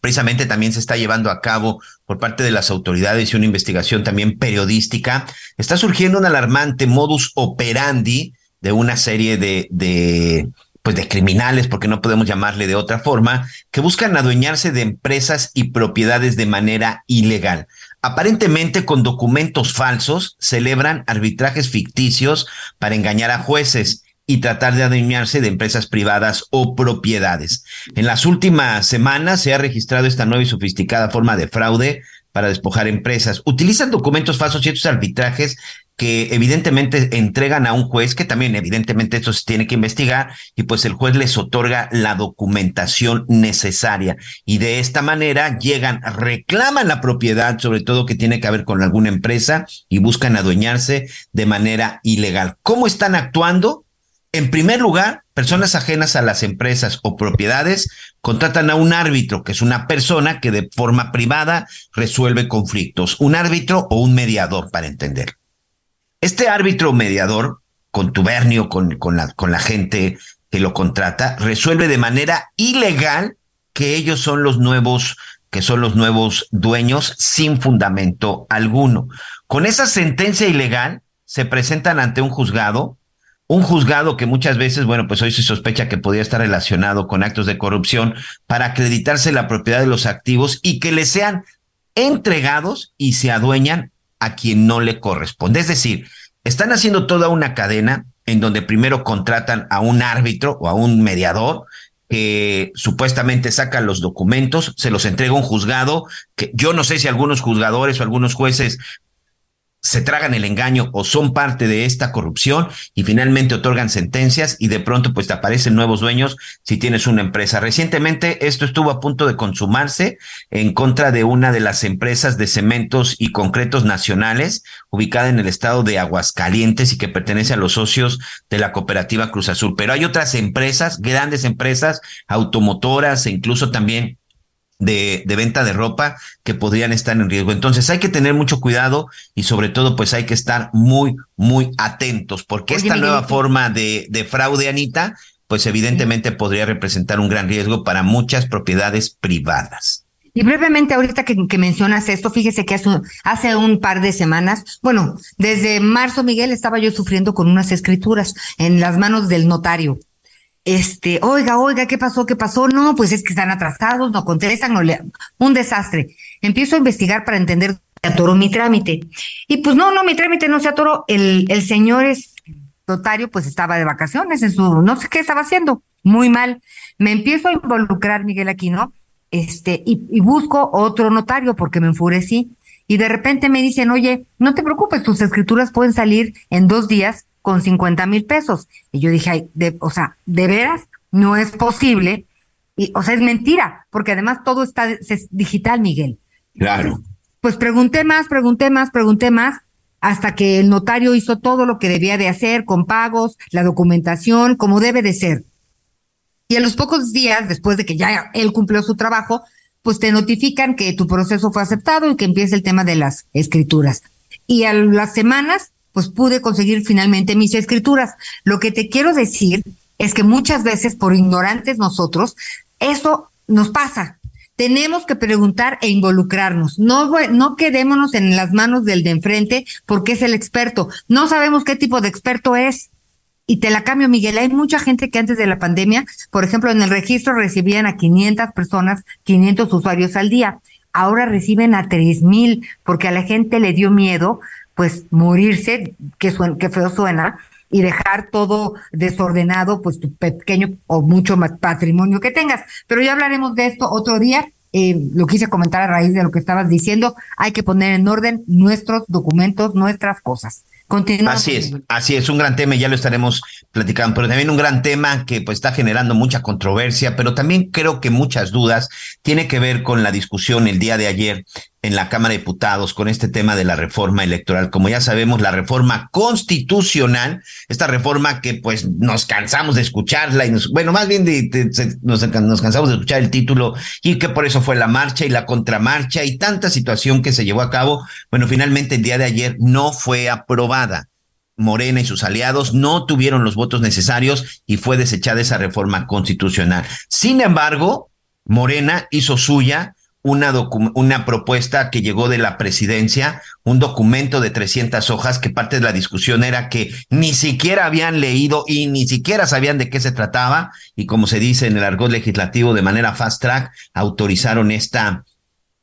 precisamente también se está llevando a cabo por parte de las autoridades y una investigación también periodística, está surgiendo un alarmante modus operandi de una serie de, de pues de criminales, porque no podemos llamarle de otra forma, que buscan adueñarse de empresas y propiedades de manera ilegal. Aparentemente con documentos falsos, celebran arbitrajes ficticios para engañar a jueces y tratar de adueñarse de empresas privadas o propiedades. En las últimas semanas se ha registrado esta nueva y sofisticada forma de fraude para despojar empresas. Utilizan documentos falsos y estos arbitrajes que evidentemente entregan a un juez, que también evidentemente esto se tiene que investigar, y pues el juez les otorga la documentación necesaria. Y de esta manera llegan, reclaman la propiedad, sobre todo que tiene que ver con alguna empresa, y buscan adueñarse de manera ilegal. ¿Cómo están actuando? En primer lugar, personas ajenas a las empresas o propiedades contratan a un árbitro, que es una persona que de forma privada resuelve conflictos, un árbitro o un mediador, para entender. Este árbitro o mediador, contubernio con, con, la, con la gente que lo contrata, resuelve de manera ilegal que ellos son los nuevos que son los nuevos dueños sin fundamento alguno. Con esa sentencia ilegal se presentan ante un juzgado, un juzgado que muchas veces, bueno, pues hoy se sospecha que podría estar relacionado con actos de corrupción para acreditarse la propiedad de los activos y que le sean entregados y se adueñan a quien no le corresponde. Es decir, están haciendo toda una cadena en donde primero contratan a un árbitro o a un mediador que supuestamente saca los documentos, se los entrega un juzgado, que yo no sé si algunos juzgadores o algunos jueces se tragan el engaño o son parte de esta corrupción y finalmente otorgan sentencias y de pronto pues te aparecen nuevos dueños si tienes una empresa. Recientemente esto estuvo a punto de consumarse en contra de una de las empresas de cementos y concretos nacionales ubicada en el estado de Aguascalientes y que pertenece a los socios de la cooperativa Cruz Azul. Pero hay otras empresas, grandes empresas automotoras e incluso también de, de, venta de ropa que podrían estar en riesgo. Entonces hay que tener mucho cuidado y sobre todo pues hay que estar muy, muy atentos porque esta nueva forma de, de fraude, Anita, pues evidentemente podría representar un gran riesgo para muchas propiedades privadas. Y brevemente, ahorita que, que, mencionas esto, fíjese que hace un, hace un par de semanas, bueno, desde marzo, Miguel, estaba yo sufriendo con unas escrituras en las manos del notario este, oiga, oiga, ¿qué pasó? ¿Qué pasó? No, pues es que están atrasados, no contestan, no le... un desastre. Empiezo a investigar para entender se atoró mi trámite. Y pues no, no, mi trámite no se atoró. El, el señor es notario, pues estaba de vacaciones en su, no sé qué estaba haciendo, muy mal. Me empiezo a involucrar, Miguel Aquino, este, y, y busco otro notario porque me enfurecí. Y de repente me dicen, oye, no te preocupes, tus escrituras pueden salir en dos días con 50 mil pesos. Y yo dije, Ay, de, o sea, de veras, no es posible. Y, o sea, es mentira, porque además todo está es digital, Miguel. Claro. pues pregunté más, pregunté más, pregunté más, hasta que el notario hizo todo lo que debía de hacer, con pagos, la documentación, como debe de ser. Y a los pocos días, después de que ya él cumplió su trabajo, pues te notifican que tu proceso fue aceptado y que empieza el tema de las escrituras. Y a las semanas pues pude conseguir finalmente mis escrituras. Lo que te quiero decir es que muchas veces por ignorantes nosotros, eso nos pasa. Tenemos que preguntar e involucrarnos. No, no quedémonos en las manos del de enfrente porque es el experto. No sabemos qué tipo de experto es. Y te la cambio, Miguel. Hay mucha gente que antes de la pandemia, por ejemplo, en el registro recibían a 500 personas, 500 usuarios al día. Ahora reciben a 3000 porque a la gente le dio miedo pues morirse, que, que feo suena, y dejar todo desordenado, pues tu pequeño o mucho patrimonio que tengas. Pero ya hablaremos de esto otro día. Eh, lo quise comentar a raíz de lo que estabas diciendo. Hay que poner en orden nuestros documentos, nuestras cosas. Continuamos. Así es, así es, un gran tema y ya lo estaremos platicando, pero también un gran tema que pues está generando mucha controversia, pero también creo que muchas dudas, tiene que ver con la discusión el día de ayer en la Cámara de Diputados con este tema de la reforma electoral. Como ya sabemos, la reforma constitucional, esta reforma que pues nos cansamos de escucharla y nos, bueno, más bien nos, nos, cansamos de escuchar el título y que por eso fue la marcha y la contramarcha y tanta situación que se llevó a cabo. Bueno, finalmente el día de ayer no fue aprobada. Morena y sus aliados no tuvieron los votos necesarios y fue desechada esa reforma constitucional. Sin embargo, Morena hizo suya una, una propuesta que llegó de la presidencia, un documento de 300 hojas que parte de la discusión era que ni siquiera habían leído y ni siquiera sabían de qué se trataba y como se dice en el argot legislativo de manera fast track, autorizaron esta,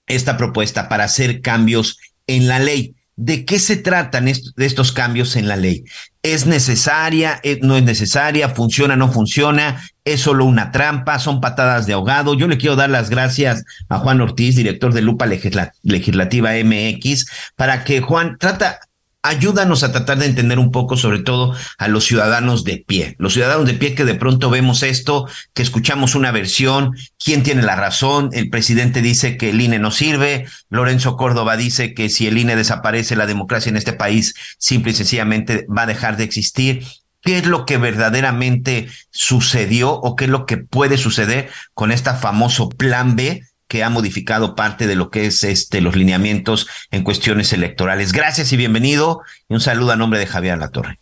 esta propuesta para hacer cambios en la ley. ¿De qué se tratan estos cambios en la ley? ¿Es necesaria? Eh, ¿No es necesaria? ¿Funciona? ¿No funciona? ¿Es solo una trampa? ¿Son patadas de ahogado? Yo le quiero dar las gracias a Juan Ortiz, director de Lupa Legislativa MX, para que Juan trata, ayúdanos a tratar de entender un poco, sobre todo a los ciudadanos de pie, los ciudadanos de pie que de pronto vemos esto, que escuchamos una versión, quién tiene la razón, el presidente dice que el INE no sirve, Lorenzo Córdoba dice que si el INE desaparece, la democracia en este país simple y sencillamente va a dejar de existir. ¿Qué es lo que verdaderamente sucedió o qué es lo que puede suceder con este famoso plan B que ha modificado parte de lo que es este los lineamientos en cuestiones electorales. Gracias y bienvenido y un saludo a nombre de Javier Latorre.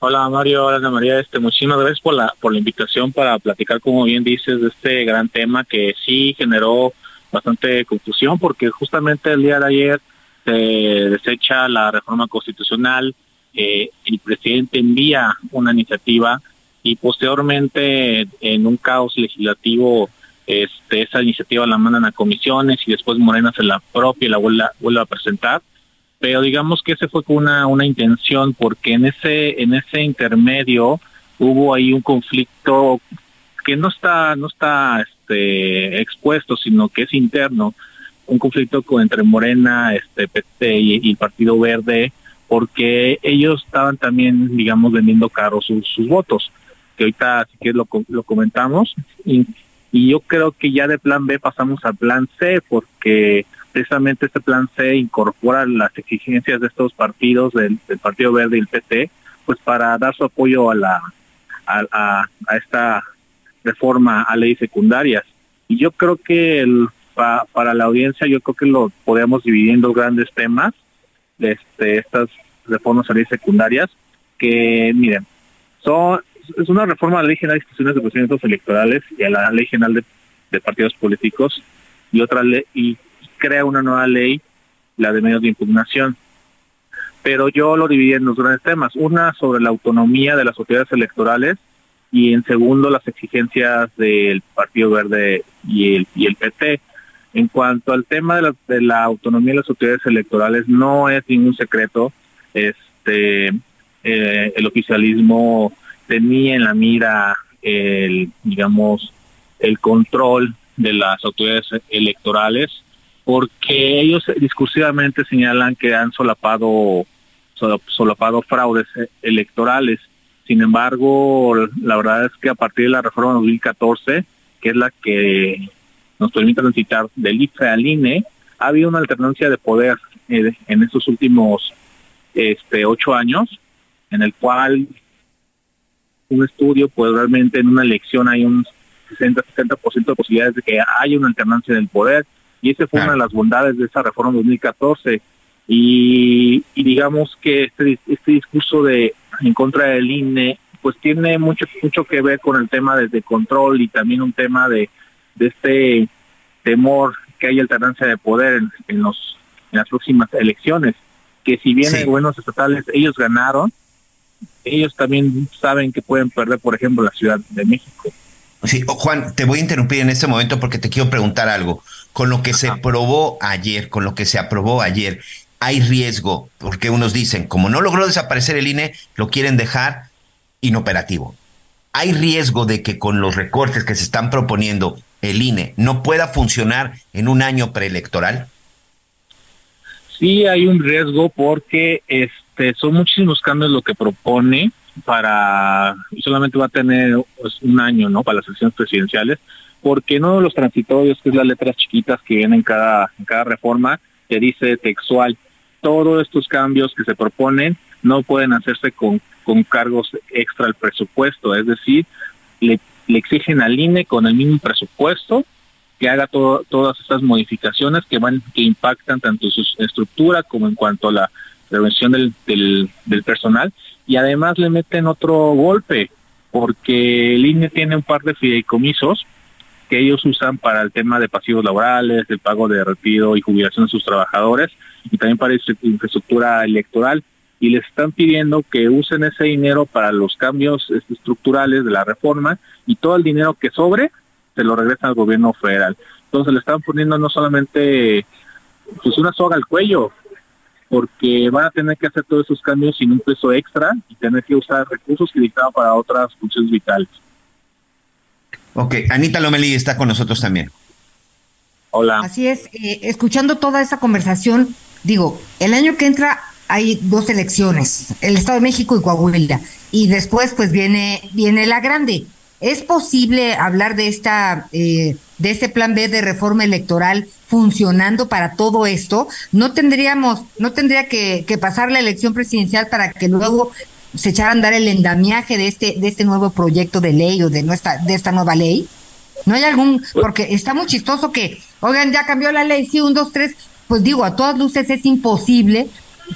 Hola Mario, hola Ana María, este muchísimas gracias por la por la invitación para platicar como bien dices de este gran tema que sí generó bastante confusión porque justamente el día de ayer se desecha la reforma constitucional, el presidente envía una iniciativa y posteriormente en un caos legislativo este, esa iniciativa la mandan a comisiones y después Morena se la propia y la vuelve, vuelve a presentar. Pero digamos que ese fue con una, una intención porque en ese en ese intermedio hubo ahí un conflicto que no está no está este expuesto sino que es interno. Un conflicto con, entre Morena este PT y, el Partido Verde porque ellos estaban también digamos vendiendo caros sus, votos que ahorita sí que lo, comentamos y, yo creo que ya de plan B pasamos al plan C porque precisamente este plan C incorpora las exigencias de estos partidos, del, Partido Verde y el PT, pues para dar su apoyo a la a, esta reforma a leyes secundarias. Y yo creo que el, para la audiencia, yo creo que lo podemos dividir en dos grandes temas este, estas reformas a leyes secundarias, que miren, son es una reforma a la ley general de instituciones de procedimientos electorales y a la ley general de, partidos políticos y otra ley y crea una nueva ley, la de medios de impugnación. Pero yo lo dividí en dos grandes temas. Una sobre la autonomía de las autoridades electorales y en segundo las exigencias del Partido Verde y el, y el PT. En cuanto al tema de la, de autonomía de las autoridades electorales, no es ningún secreto. Este, eh, el oficialismo tenía en la mira el, digamos, el control de las autoridades electorales porque ellos discursivamente señalan que han solapado solapado fraudes electorales. Sin embargo, la verdad es que a partir de la reforma 2014, que es la que nos permite transitar del IFE al INE, ha habido una alternancia de poder eh, en estos últimos este, ocho años, en el cual un estudio, pues realmente en una elección hay un 60-70% de posibilidades de que haya una alternancia del poder y esa fue una de las bondades de esa reforma 2014. Y, digamos que este, este discurso de en contra del INE pues tiene mucho mucho que ver con el tema de, control y también un tema de, de este temor que haya alternancia de poder en, los en las próximas elecciones que si bien en buenos estatales ellos ganaron ellos también saben que pueden perder por ejemplo la Ciudad de México Sí, Juan, te voy a interrumpir en este momento porque te quiero preguntar algo. Con lo que se probó ayer, con lo que se aprobó ayer, hay riesgo, porque unos dicen, como no logró desaparecer el INE, lo quieren dejar inoperativo. ¿Hay riesgo de que con los recortes que se están proponiendo el INE no pueda funcionar en un año preelectoral? Sí, hay un riesgo porque este son muchísimos cambios lo que propone para, y solamente va a tener pues, un año, ¿no? Para las elecciones presidenciales, porque no los transitorios, que es las letras chiquitas que vienen en cada, en cada reforma, que dice textual, todos estos cambios que se proponen no pueden hacerse con, con cargos extra al presupuesto, es decir, le, le exigen al INE con el mismo presupuesto que haga todas estas modificaciones que van que impactan tanto su estructura como en cuanto a la prevención del, del, del personal. Y además le meten otro golpe porque el INE tiene un par de fideicomisos que ellos usan para el tema de pasivos laborales, el pago de retiro y jubilación de sus trabajadores y también para infraestructura electoral y les están pidiendo que usen ese dinero para los cambios este, estructurales de la reforma y todo el dinero que sobre se lo regresan al gobierno federal. Entonces le están poniendo no solamente pues una soga al cuello, porque van a tener que hacer todos esos cambios sin un peso extra y tener que usar recursos que dictaban para otras funciones vitales. Ok, Anita Lomelí está con nosotros también. Hola. Así es, eh, escuchando toda esa conversación, digo, el año que entra hay dos elecciones, el Estado de México y Coahuila, y después pues viene, viene la grande. ¿Es posible hablar de esta eh, de este plan B de reforma electoral funcionando para todo esto? No tendríamos, no tendría que, pasar la elección presidencial para que luego se echara a andar el endamiaje de este de este nuevo proyecto de ley o de nuestra de esta nueva ley. No hay algún porque está muy chistoso que oigan ya cambió la ley sí un dos tres pues digo a todas luces es imposible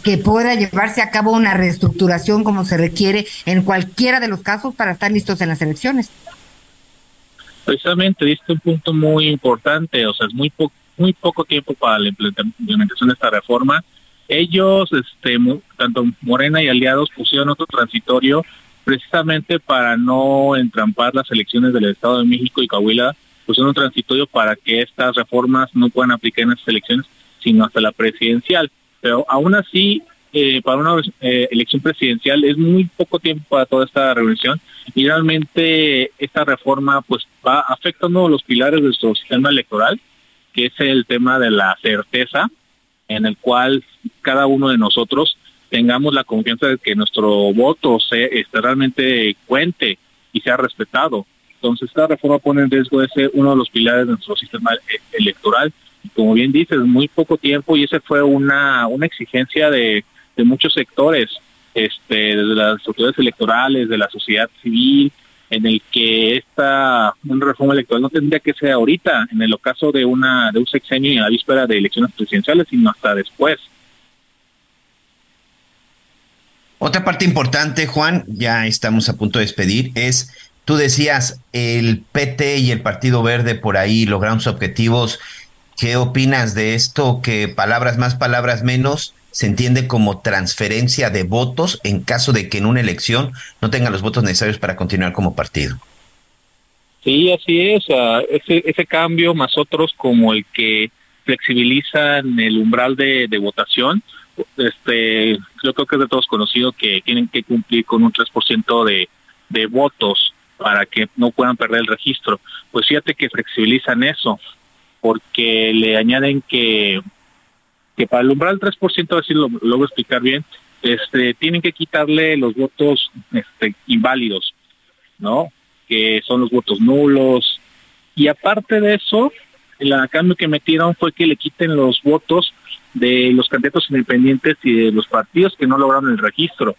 que pueda llevarse a cabo una reestructuración como se requiere en cualquiera de los casos para estar listos en las elecciones. Precisamente diste un punto muy importante, o sea, es muy muy poco tiempo para la implementación de esta reforma. Ellos, este, tanto Morena y aliados, pusieron otro transitorio precisamente para no entrampar las elecciones del Estado de México y Coahuila, pusieron un transitorio para que estas reformas no puedan aplicar en estas elecciones, sino hasta la presidencial. Pero aún así, eh, para una eh, elección presidencial es muy poco tiempo para toda esta revolución y realmente esta reforma pues va afectando los pilares de nuestro sistema electoral, que es el tema de la certeza, en el cual cada uno de nosotros tengamos la confianza de que nuestro voto se, este, realmente cuente y sea respetado. Entonces esta reforma pone en riesgo ese uno de los pilares de nuestro sistema eh, electoral. Como bien dices, muy poco tiempo y esa fue una, una exigencia de, de muchos sectores, este, desde las autoridades electorales, de la sociedad civil, en el que esta una reforma electoral no tendría que ser ahorita, en el ocaso de una de un sexenio y a la víspera de elecciones presidenciales, sino hasta después. Otra parte importante, Juan, ya estamos a punto de despedir, es, tú decías, el PT y el Partido Verde por ahí lograron sus objetivos. ¿Qué opinas de esto? Que palabras más, palabras menos, se entiende como transferencia de votos en caso de que en una elección no tengan los votos necesarios para continuar como partido. Sí, así es. ese, ese cambio más otros como el que flexibilizan el umbral de, votación, este, yo creo que es de todos conocido que tienen que cumplir con un 3% de, de votos para que no puedan perder el registro. Pues fíjate que flexibilizan eso, porque le añaden que que para el umbral 3%, así lo, lo voy a explicar bien, este, tienen que quitarle los votos este, inválidos, ¿no? Que son los votos nulos. Y aparte de eso, el cambio que metieron fue que le quiten los votos de los candidatos independientes y de los partidos que no lograron el registro.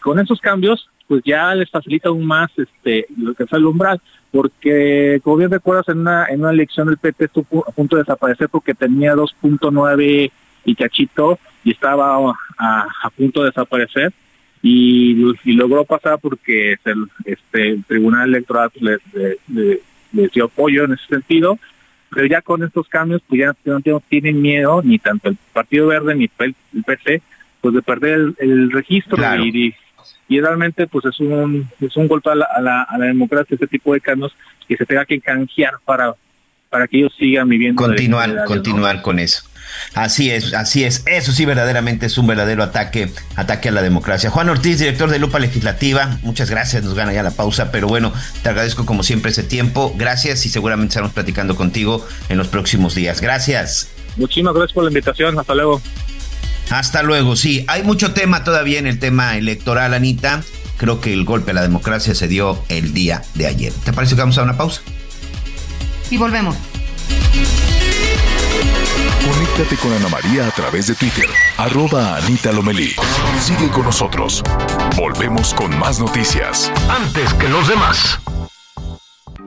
con esos cambios, pues ya les facilita aún más este lo que es el umbral porque como bien recuerdas en una en una elección el PT estuvo a punto de desaparecer porque tenía 2.9 y cachito y estaba a, punto de desaparecer y, logró pasar porque el, este el tribunal electoral pues, le, dio apoyo en ese sentido pero ya con estos cambios pues ya no, tienen miedo ni tanto el Partido Verde ni el, PT pues de perder el, registro y y realmente pues es un es un golpe a la, a la, a la democracia este tipo de cambios que se tenga que canjear para para que ellos sigan viviendo continuar continuar con eso Así es, así es. Eso sí verdaderamente es un verdadero ataque, ataque a la democracia. Juan Ortiz, director de Lupa Legislativa, muchas gracias, nos gana ya la pausa, pero bueno, te agradezco como siempre ese tiempo. Gracias y seguramente estaremos platicando contigo en los próximos días. Gracias. Muchísimas gracias por la invitación, hasta luego. Hasta luego, sí. Hay mucho tema todavía en el tema electoral, Anita. Creo que el golpe a la democracia se dio el día de ayer. ¿Te parece que vamos a una pausa? Y volvemos. Conéctate con Ana María a través de Twitter, arroba Anita Lomelí. Sigue con nosotros. Volvemos con más noticias. Antes que los demás.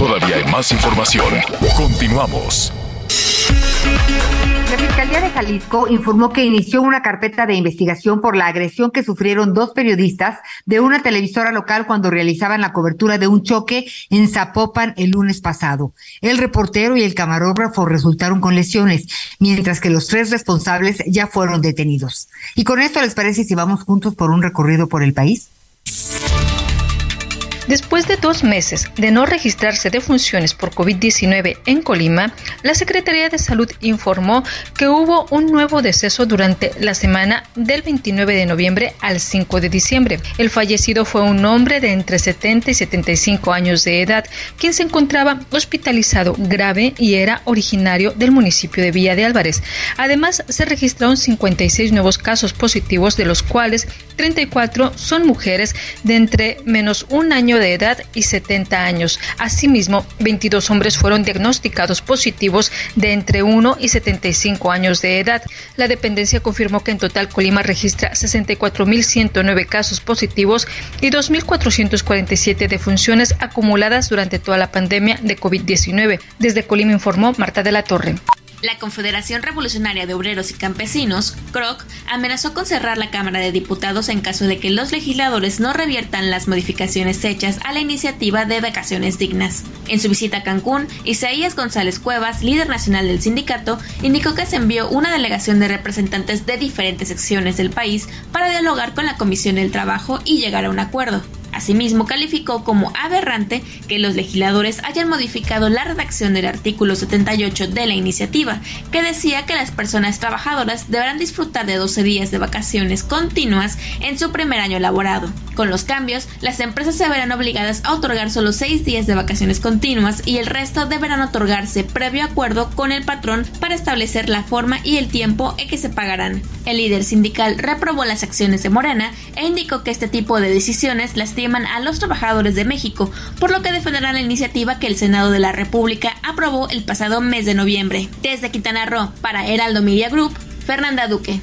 Todavía hay más información. Continuamos. La Fiscalía de Jalisco informó que inició una carpeta de investigación por la agresión que sufrieron dos periodistas de una televisora local cuando realizaban la cobertura de un choque en Zapopan el lunes pasado. El reportero y el camarógrafo resultaron con lesiones, mientras que los tres responsables ya fueron detenidos. Y con esto les parece si vamos juntos por un recorrido por el país. Después de dos meses de no registrarse de funciones por COVID-19 en Colima, la Secretaría de Salud informó que hubo un nuevo deceso durante la semana del 29 de noviembre al 5 de diciembre. El fallecido fue un hombre de entre 70 y 75 años de edad, quien se encontraba hospitalizado grave y era originario del municipio de Villa de Álvarez. Además, se registraron 56 nuevos casos positivos, de los cuales 34 son mujeres de entre menos un año de edad y 70 años. Asimismo, 22 hombres fueron diagnosticados positivos de entre 1 y 75 años de edad. La dependencia confirmó que en total Colima registra 64.109 casos positivos y 2.447 defunciones acumuladas durante toda la pandemia de COVID-19. Desde Colima informó Marta de la Torre. La Confederación Revolucionaria de Obreros y Campesinos, CROC, amenazó con cerrar la Cámara de Diputados en caso de que los legisladores no reviertan las modificaciones hechas a la iniciativa de vacaciones dignas. En su visita a Cancún, Isaías González Cuevas, líder nacional del sindicato, indicó que se envió una delegación de representantes de diferentes secciones del país para dialogar con la Comisión del Trabajo y llegar a un acuerdo. Asimismo, calificó como aberrante que los legisladores hayan modificado la redacción del artículo 78 de la iniciativa, que decía que las personas trabajadoras deberán disfrutar de 12 días de vacaciones continuas en su primer año laborado. Con los cambios, las empresas se verán obligadas a otorgar solo 6 días de vacaciones continuas y el resto deberán otorgarse previo acuerdo con el patrón para establecer la forma y el tiempo en que se pagarán. El líder sindical reprobó las acciones de Morena e indicó que este tipo de decisiones las a los trabajadores de México, por lo que defenderán la iniciativa que el Senado de la República aprobó el pasado mes de noviembre. Desde Quintana Roo, para Heraldo Media Group, Fernanda Duque.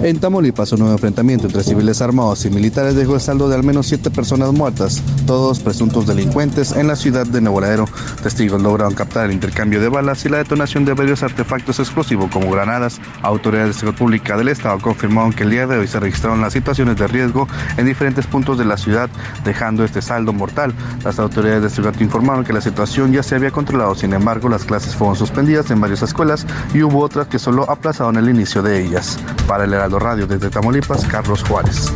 En Tamaulipas, un nuevo enfrentamiento entre civiles armados y militares dejó el saldo de al menos siete personas muertas, todos presuntos delincuentes, en la ciudad de Nuevo Laredo. Testigos lograron captar el intercambio de balas y la detonación de varios artefactos explosivos como granadas. Autoridades de seguridad pública del Estado confirmaron que el día de hoy se registraron las situaciones de riesgo en diferentes puntos de la ciudad, dejando este saldo mortal. Las autoridades de seguridad informaron que la situación ya se había controlado, sin embargo, las clases fueron suspendidas en varias escuelas y hubo otras que solo aplazaron el inicio de ellas. Para Radio desde Tamaulipas, Carlos Juárez.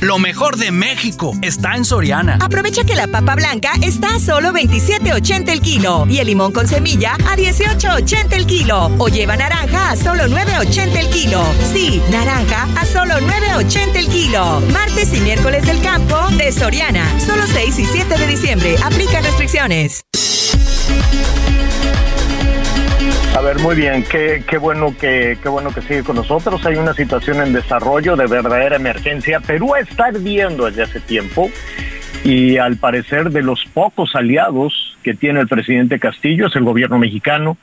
Lo mejor de México está en Soriana. Aprovecha que la papa blanca está a solo 27.80 el kilo y el limón con semilla a 18.80 el kilo. O lleva naranja a solo 9.80 el kilo. Sí, naranja a solo 9.80 el kilo. Martes y miércoles del campo de Soriana. Solo 6 y 7 de diciembre. Aplica restricciones. A ver, muy bien, qué, qué bueno que qué bueno que sigue con nosotros. Hay una situación en desarrollo de verdadera emergencia. Perú está ardiendo desde hace tiempo y al parecer de los pocos aliados que tiene el presidente Castillo es el gobierno mexicano.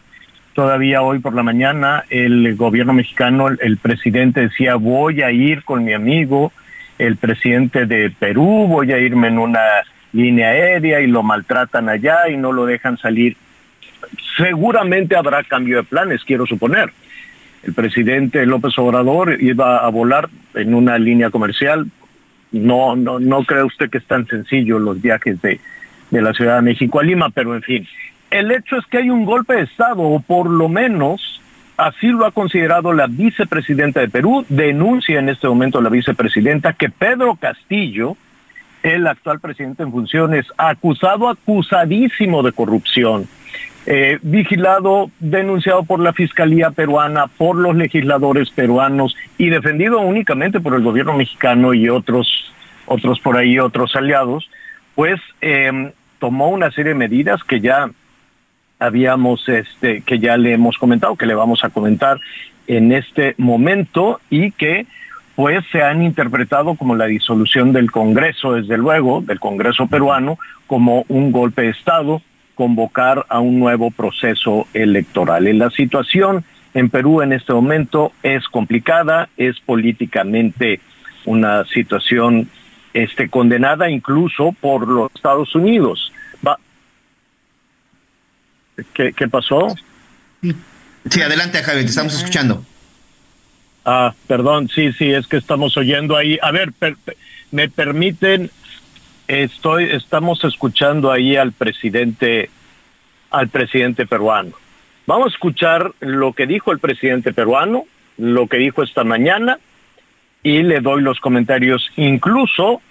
Todavía hoy por la mañana el gobierno mexicano, el presidente decía voy a ir con mi amigo, el presidente de Perú, voy a irme en una línea aérea y lo maltratan allá y no lo dejan salir seguramente habrá cambio de planes, quiero suponer. El presidente López Obrador iba a volar en una línea comercial. No, no, no cree usted que es tan sencillo los viajes de, de la Ciudad de México a Lima, pero en fin. El hecho es que hay un golpe de Estado, o por lo menos así lo ha considerado la vicepresidenta de Perú. Denuncia en este momento la vicepresidenta que Pedro Castillo, el actual presidente en funciones, acusado, acusadísimo de corrupción, eh, vigilado, denunciado por la Fiscalía peruana, por los legisladores peruanos y defendido únicamente por el gobierno mexicano y otros, otros por ahí, otros aliados, pues em, tomó una serie de medidas que ya habíamos, este, que ya le hemos comentado, que le vamos a comentar en este momento y que pues se han interpretado como la disolución del Congreso, desde luego, del Congreso peruano, como un golpe de Estado, convocar a un nuevo proceso electoral. la situación en Perú en este momento es complicada, es políticamente una situación este, condenada incluso por los Estados Unidos. ¿Qué, pasó? Sí, adelante Javier, te estamos escuchando. Ah, perdón, sí, sí, es que estamos oyendo ahí. A ver, me permiten Estoy, estamos escuchando ahí al presidente, al presidente peruano. Vamos a escuchar lo que dijo el presidente peruano, lo que dijo esta mañana, y le doy los comentarios incluso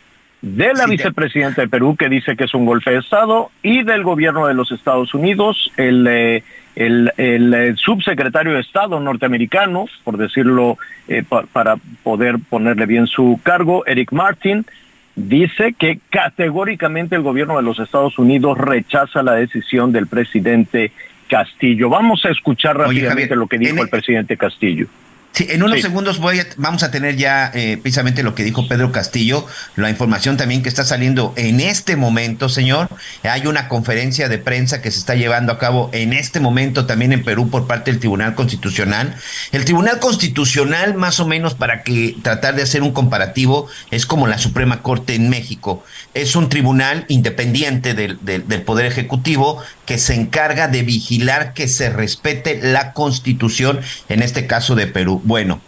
de la vicepresidenta de Perú que dice que es un golpe de Estado y del gobierno de los Estados Unidos, el, eh, el, eh, subsecretario de Estado norteamericano, por decirlo eh, para poder ponerle bien su cargo, Eric Martin, dice que categóricamente el gobierno de los Estados Unidos rechaza la decisión del presidente Castillo. Vamos a escuchar rápidamente lo que dijo el presidente Castillo. Sí, en unos segundos voy vamos a tener ya eh, precisamente lo que dijo Pedro Castillo, la información también que está saliendo en este momento, señor. Hay una conferencia de prensa que se está llevando a cabo en este momento también en Perú por parte del Tribunal Constitucional. El Tribunal Constitucional, más o menos para que tratar de hacer un comparativo, es como la Suprema Corte en México. Es un tribunal independiente del, del Poder Ejecutivo que se encarga de vigilar que se respete la Constitución, en este caso de Perú. Bueno,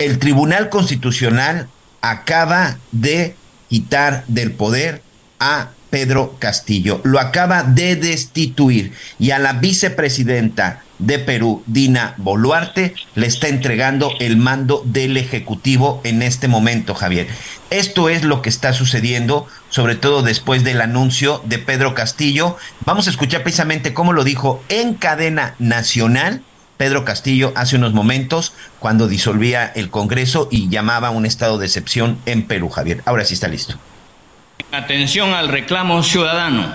el Tribunal Constitucional acaba de quitar del poder a Pedro Castillo. Lo acaba de destituir y a la vicepresidenta de Perú, Dina Boluarte, le está entregando el mando del Ejecutivo en este momento, Javier. Esto es lo que está sucediendo, sobre todo después del anuncio de Pedro Castillo. Vamos a escuchar precisamente cómo lo dijo en cadena nacional Pedro Castillo hace unos momentos cuando disolvía el Congreso y llamaba a un estado de excepción en Perú, Javier. Ahora sí está listo. Atención al reclamo ciudadano.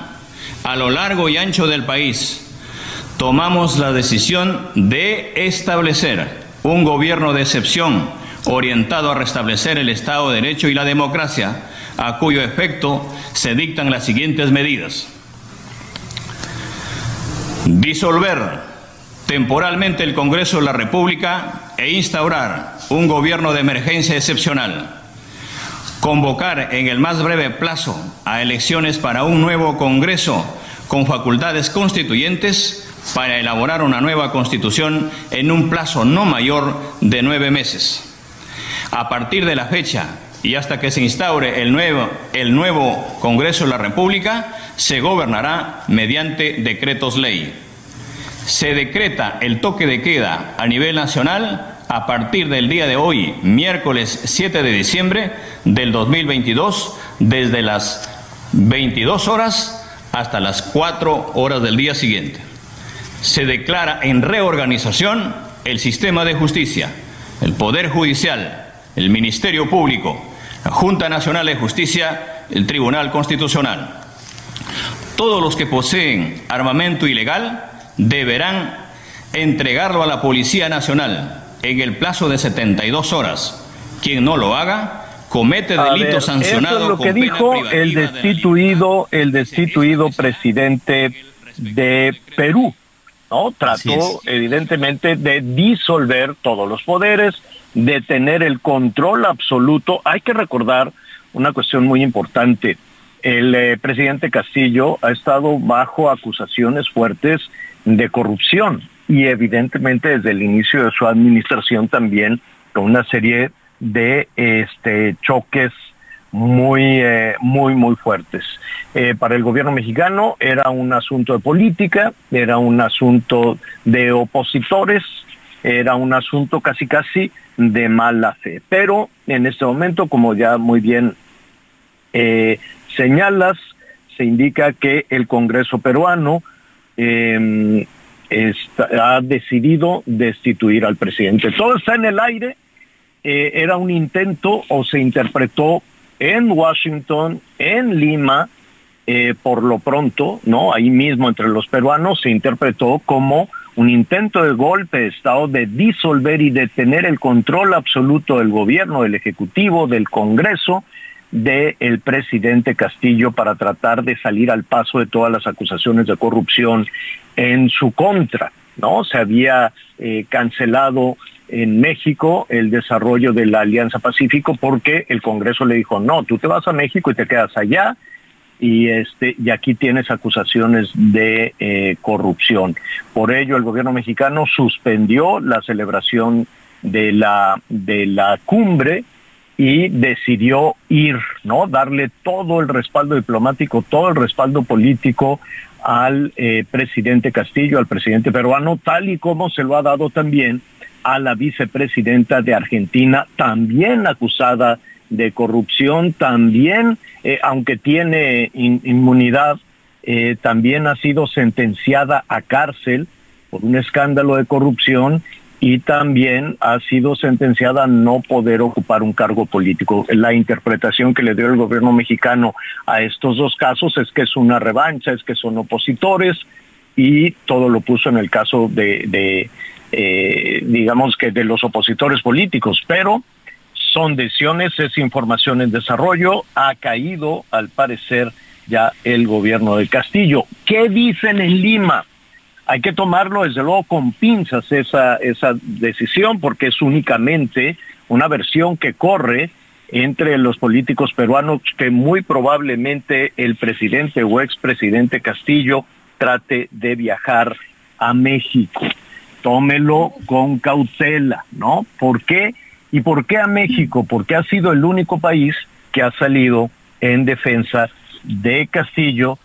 A lo largo y ancho del país, tomamos la decisión de establecer un gobierno de excepción orientado a restablecer el Estado de Derecho y la democracia, a cuyo efecto se dictan las siguientes medidas. Disolver temporalmente el Congreso de la República e instaurar un gobierno de emergencia excepcional. Convocar en el más breve plazo a elecciones para un nuevo Congreso con facultades constituyentes para elaborar una nueva constitución en un plazo no mayor de nueve meses. A partir de la fecha y hasta que se instaure el nuevo, el nuevo Congreso de la República, se gobernará mediante decretos ley se decreta el toque de queda a nivel nacional a partir del día de hoy, miércoles 7 de diciembre del 2022, desde las 22 horas hasta las 4 horas del día siguiente. Se declara en reorganización el sistema de justicia, el Poder Judicial, el Ministerio Público, la Junta Nacional de Justicia, el Tribunal Constitucional. Todos los que poseen armamento ilegal deberán entregarlo a la Policía Nacional en el plazo de 72 horas. Quien no lo haga comete delito sancionado. Eso es lo que dijo el destituido, el destituido presidente de Perú. ¿no? Trató evidentemente de disolver todos los poderes, de tener el control absoluto. Hay que recordar una cuestión muy importante. El eh, presidente Castillo ha estado bajo acusaciones fuertes de corrupción y evidentemente desde el inicio de su administración también con una serie de este, choques muy, eh, muy, muy fuertes. Eh, para el gobierno mexicano era un asunto de política, era un asunto de opositores, era un asunto casi, casi de mala fe. Pero en este momento, como ya muy bien eh, señalas, se indica que el Congreso peruano eh, ha decidido destituir al presidente. Todo está en el aire. Eh, era un intento o se interpretó en Washington, en Lima, eh, por lo pronto, ¿no? Ahí mismo entre los peruanos se interpretó como un intento de golpe de Estado de disolver y de tener el control absoluto del gobierno, del Ejecutivo, del Congreso, del presidente Castillo para tratar de salir al paso de todas las acusaciones de corrupción en su contra. ¿no? Se había eh, cancelado en México el desarrollo de la Alianza Pacífico porque el Congreso le dijo, no, tú te vas a México y te quedas allá y, este, y aquí tienes acusaciones de eh, corrupción. Por ello, el gobierno mexicano suspendió la celebración de la, de la cumbre y decidió ir, ¿no? Darle todo el respaldo diplomático, todo el respaldo político al eh, presidente Castillo, al presidente peruano, tal y como se lo ha dado también a la vicepresidenta de Argentina, también acusada de corrupción, también, eh, aunque tiene inmunidad, eh, también ha sido sentenciada a cárcel por un escándalo de corrupción y también ha sido sentenciada a no poder ocupar un cargo político. La interpretación que le dio el gobierno mexicano a estos dos casos es que es una revancha, es que son opositores y todo lo puso en el caso de, eh, digamos que de los opositores políticos, pero son decisiones, es información en desarrollo, ha caído al parecer ya el gobierno de Castillo. ¿Qué dicen en Lima? Hay que tomarlo desde luego con pinzas esa, esa decisión porque es únicamente una versión que corre entre los políticos peruanos que muy probablemente el presidente o expresidente Castillo trate de viajar a México. Tómelo con cautela, ¿no? ¿Por qué? ¿Y por qué a México? Porque ha sido el único país que ha salido en defensa de Castillo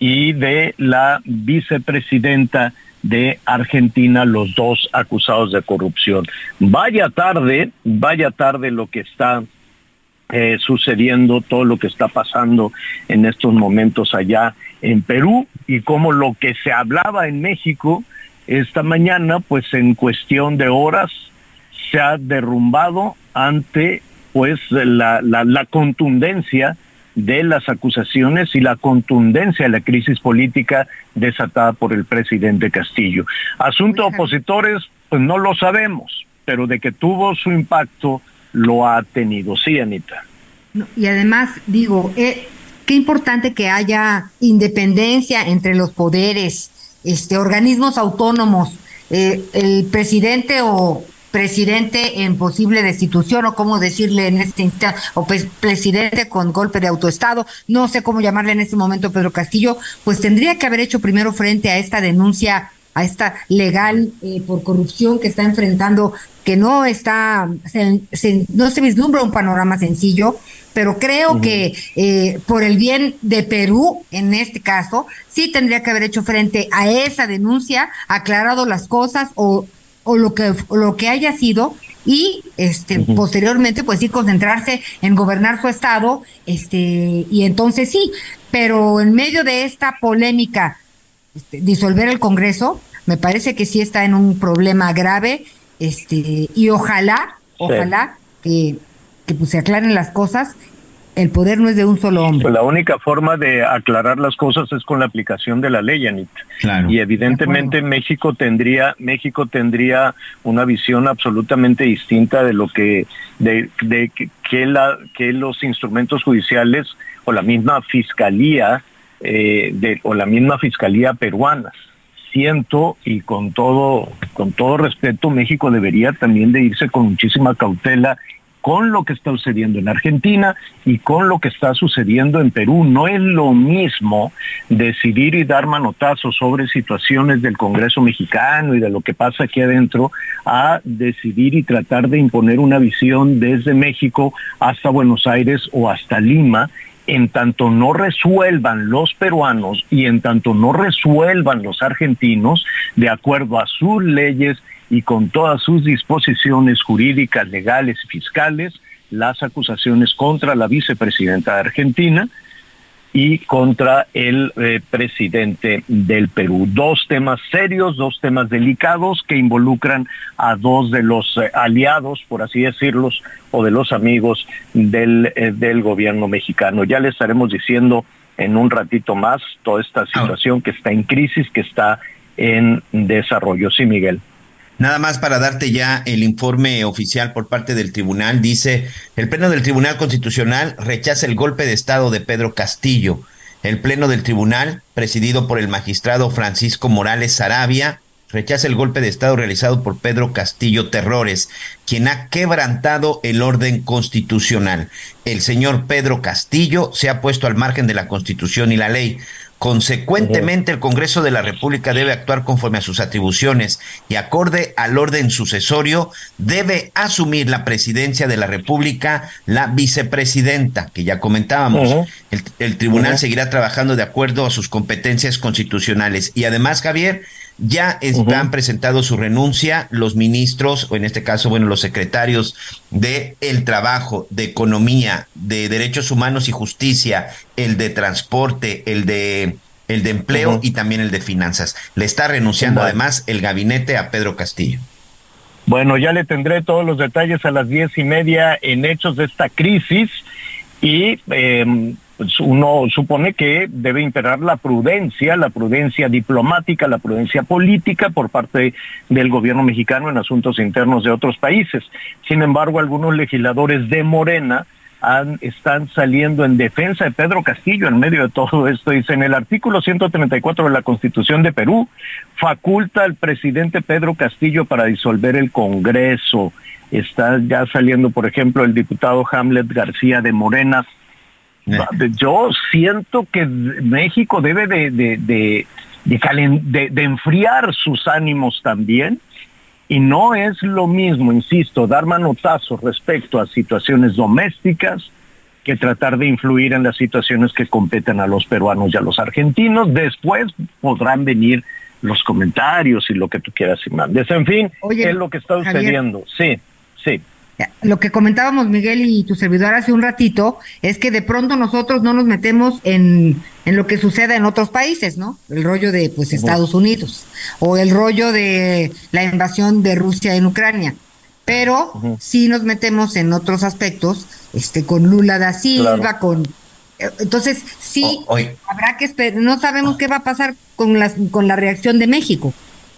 y de la vicepresidenta de Argentina, los dos acusados de corrupción. Vaya tarde, vaya tarde lo que está eh, sucediendo, todo lo que está pasando en estos momentos allá en Perú y como lo que se hablaba en México esta mañana, pues en cuestión de horas se ha derrumbado ante pues la, la, la contundencia de las acusaciones y la contundencia de la crisis política desatada por el presidente Castillo. Asunto opositores, pues no lo sabemos, pero de que tuvo su impacto, lo ha tenido. Sí, Anita. Y además, digo, eh, qué importante que haya independencia entre los poderes, este, organismos autónomos. Eh, el presidente o presidente en posible destitución o cómo decirle en este instante, o pues, presidente con golpe de autoestado, no sé cómo llamarle en este momento Pedro Castillo, pues tendría que haber hecho primero frente a esta denuncia, a esta legal eh, por corrupción que está enfrentando, que no está, no se vislumbra un panorama sencillo, pero creo que eh, por el bien de Perú, en este caso, sí tendría que haber hecho frente a esa denuncia, aclarado las cosas o o lo que lo que haya sido y este posteriormente pues sí concentrarse en gobernar su estado este y entonces sí pero en medio de esta polémica este, disolver el Congreso me parece que sí está en un problema grave este y ojalá ojalá que que pues se aclaren las cosas el poder no es de un solo hombre. Pues la única forma de aclarar las cosas es con la aplicación de la ley, Anita. Y evidentemente México tendría México tendría una visión absolutamente distinta de lo que de, de que la que los instrumentos judiciales o la misma fiscalía eh, de, o la misma fiscalía peruana siento y con todo con todo respeto México debería también de irse con muchísima cautela con lo que está sucediendo en Argentina y con lo que está sucediendo en Perú. No es lo mismo decidir y dar manotazos sobre situaciones del Congreso mexicano y de lo que pasa aquí adentro a decidir y tratar de imponer una visión desde México hasta Buenos Aires o hasta Lima en tanto no resuelvan los peruanos y en tanto no resuelvan los argentinos de acuerdo a sus leyes y con todas sus disposiciones jurídicas, legales y fiscales las acusaciones contra la vicepresidenta de Argentina y contra el eh, presidente del Perú. Dos temas serios, dos temas delicados que involucran a dos de los eh, aliados, por así decirlos, o de los amigos del, eh, del gobierno mexicano. Ya le estaremos diciendo en un ratito más toda esta situación que está en crisis, que está en desarrollo. Sí, Miguel. Nada más para darte ya el informe oficial por parte del tribunal, dice, el Pleno del Tribunal Constitucional rechaza el golpe de Estado de Pedro Castillo. El Pleno del Tribunal, presidido por el magistrado Francisco Morales Sarabia, rechaza el golpe de Estado realizado por Pedro Castillo Terrores, quien ha quebrantado el orden constitucional. El señor Pedro Castillo se ha puesto al margen de la Constitución y la ley. Consecuentemente, el Congreso de la República debe actuar conforme a sus atribuciones y acorde al orden sucesorio, debe asumir la presidencia de la República la vicepresidenta, que ya comentábamos. el, tribunal seguirá trabajando de acuerdo a sus competencias constitucionales. Y además, Javier, ya han presentado su renuncia los ministros, o en este caso, bueno, los secretarios de el trabajo, de economía, de derechos humanos y justicia, el de transporte, el de el de empleo y también el de finanzas. Le está renunciando además el gabinete a Pedro Castillo. Bueno, ya le tendré todos los detalles a las diez y media en hechos de esta crisis y pues uno supone que debe imperar la prudencia, la prudencia diplomática, la prudencia política por parte del gobierno mexicano en asuntos internos de otros países. Sin embargo, algunos legisladores de Morena están saliendo en defensa de Pedro Castillo en medio de todo esto. Dice, en el artículo 134 de la Constitución de Perú, faculta al presidente Pedro Castillo para disolver el Congreso. Está ya saliendo, por ejemplo, el diputado Hamlet García de Morena yo siento que México debe de, de, de, enfriar sus ánimos también y no es lo mismo, insisto, dar manotazos respecto a situaciones domésticas que tratar de influir en las situaciones que competen a los peruanos y a los argentinos. Después podrán venir los comentarios y lo que tú quieras y mandes. En fin, es lo que está sucediendo. Sí, sí lo que comentábamos Miguel y tu servidor hace un ratito es que de pronto nosotros no nos metemos en, en lo que suceda en otros países, ¿no? El rollo de pues Estados Unidos o el rollo de la invasión de Rusia en Ucrania. Pero sí nos metemos en otros aspectos, este con Lula da Silva, con entonces sí habrá que esperar, no sabemos qué va a pasar con la con la reacción de México.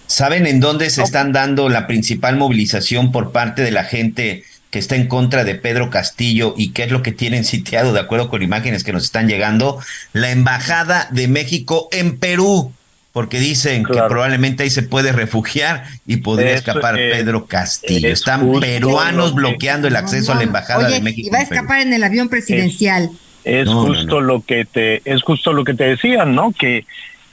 ¿Saben en dónde se están dando la principal movilización por parte de la gente que está en contra de Pedro Castillo y qué es lo que tienen sitiado, de acuerdo con imágenes que nos están llegando, la Embajada de México en Perú, porque dicen que probablemente ahí se puede refugiar y podría escapar Pedro Castillo. Están peruanos bloqueando el acceso a la Embajada de México. Y va a escapar en, el avión presidencial. Es, justo lo que te, es justo lo que te decían, ¿no? Que,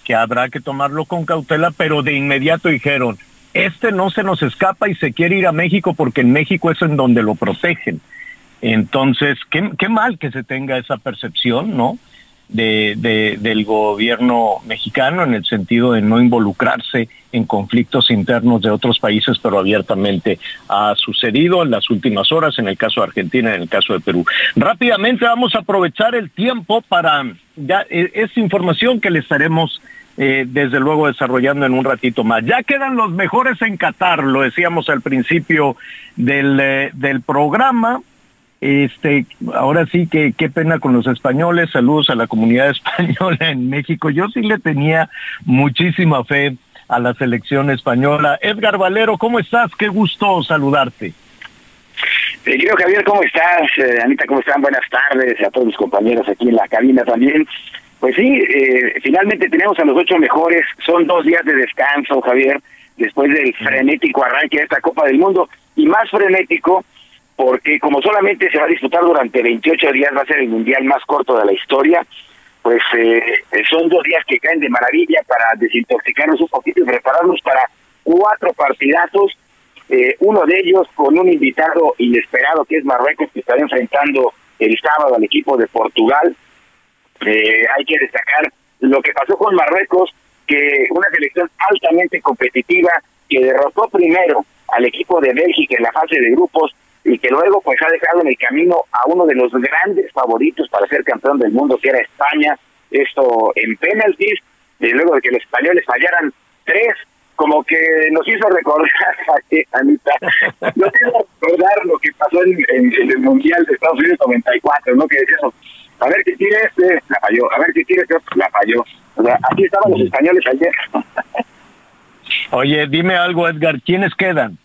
que habrá que tomarlo con cautela, pero de inmediato dijeron, este no se nos escapa y se quiere ir a México porque en México es en donde lo protegen. Entonces, qué, mal que se tenga esa percepción, ¿no? De, de, del gobierno mexicano en el sentido de no involucrarse en conflictos internos de otros países, pero abiertamente ha sucedido en las últimas horas, en el caso de Argentina, en el caso de Perú. Rápidamente vamos a aprovechar el tiempo para, ya, e, información que le estaremos eh, desde luego desarrollando en un ratito más. Ya quedan los mejores en Qatar, lo decíamos al principio del, eh, del programa. Este, ahora sí que qué pena con los españoles, saludos a la comunidad <laughs> española en México. Yo sí le tenía muchísima fe a la selección española. Edgar Valero, ¿cómo estás? Qué gusto saludarte. Querido Javier, ¿cómo estás? Eh, Anita, ¿cómo están? Buenas tardes a todos mis compañeros aquí en la cabina también. Pues sí, eh, finalmente tenemos a los ocho mejores. Son dos días de descanso, Javier, después del frenético arranque de esta Copa del Mundo. Y más frenético porque como solamente se va a disputar durante 28 días, va a ser el mundial más corto de la historia. Pues eh, son dos días que caen de maravilla para desintoxicarnos un poquito y prepararnos para cuatro partidazos. Eh, uno de ellos con un invitado inesperado que es Marruecos, que estará enfrentando el sábado al equipo de Portugal eh, hay que destacar lo que pasó con Marruecos, que una selección altamente competitiva que derrotó primero al equipo de Bélgica en la fase de grupos y que luego pues ha dejado en el camino a uno de los grandes favoritos para ser campeón del mundo, que era España, esto en penaltis, y luego de que los españoles fallaran tres, como que nos hizo recordar, <laughs> Anita, nos hizo recordar lo que pasó en, el Mundial de Estados Unidos 94, ¿no? Que decíamos, a ver si tiene este, la falló, a ver si tiene este, la falló. O sea, aquí estaban los españoles ayer. <laughs> Oye, dime algo, Edgar, ¿quiénes quedan?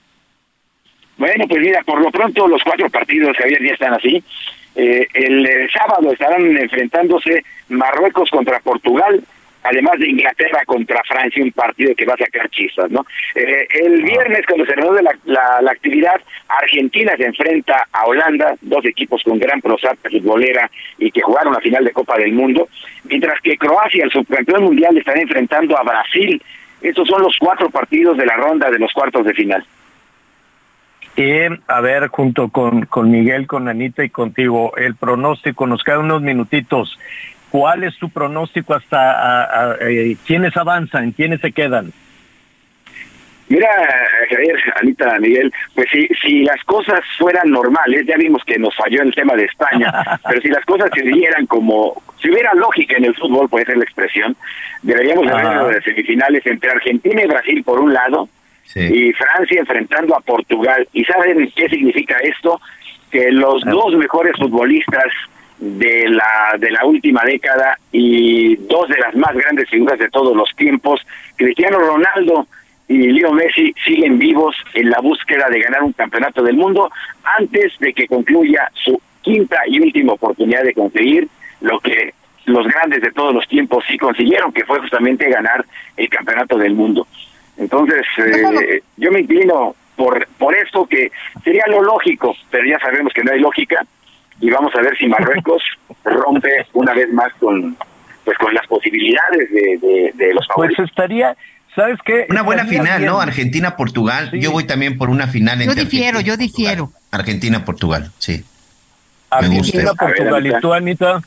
Bueno, pues mira, por lo pronto los cuatro partidos, Javier, ya están así. Eh, el eh, sábado estarán enfrentándose Marruecos contra Portugal, además de Inglaterra contra Francia, un partido que va a sacar chispas, ¿no? Eh, el ah. viernes, cuando se reanude la, la, actividad, Argentina se enfrenta a Holanda, dos equipos con gran prosapia futbolera y que jugaron la final de Copa del Mundo, mientras que Croacia, el subcampeón mundial, estará enfrentando a Brasil. Estos son los cuatro partidos de la ronda de los cuartos de final. Y a ver, junto con, con Miguel, con Anita y contigo, el pronóstico, nos quedan unos minutitos. ¿Cuál es tu pronóstico hasta eh, quiénes avanzan, quiénes se quedan? Mira, Javier, Anita, Miguel, pues si, si las cosas fueran normales, ya vimos que nos falló el tema de España, <laughs> pero si las cosas se dieran como, si hubiera lógica en el fútbol, puede ser la expresión, deberíamos de semifinales entre Argentina y Brasil por un lado, y Francia enfrentando a Portugal. ¿Y saben qué significa esto? Que los dos mejores futbolistas de la de la última década y dos de las más grandes figuras de todos los tiempos, Cristiano Ronaldo y Leo Messi siguen vivos en la búsqueda de ganar un campeonato del mundo antes de que concluya su quinta y última oportunidad de conseguir lo que los grandes de todos los tiempos sí consiguieron, que fue justamente ganar el campeonato del mundo. Entonces, eh, yo me inclino por, por esto que sería lo lógico, pero ya sabemos que no hay lógica y vamos a ver si Marruecos <laughs> rompe una vez más con pues con las posibilidades de, de, los pues favoritos. Pues estaría, ¿sabes qué? Una buena final, ¿no? Argentina-Portugal. Yo voy también por una final Yo difiero, yo difiero. Argentina-Portugal, sí. Argentina-Portugal. ¿Y tú, Anita?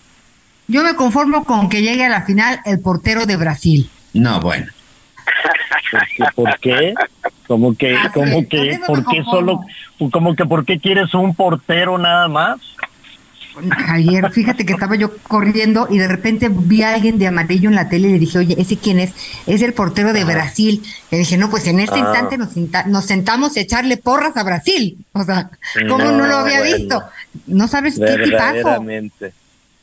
Yo me conformo con que llegue a la final el portero de Brasil. No, bueno. ¿Por qué? Como que, como que, ¿por qué solo, como que, por qué quieres un portero nada más? Ayer, fíjate que estaba yo corriendo y de repente vi a alguien de amarillo en la tele y le dije, oye, ¿ese quién es? Es el portero de Brasil. Le dije, no, pues en este ah. instante nos, sentamos a echarle porras a Brasil. O sea, ¿cómo no, lo había visto? No sabes qué tipazo.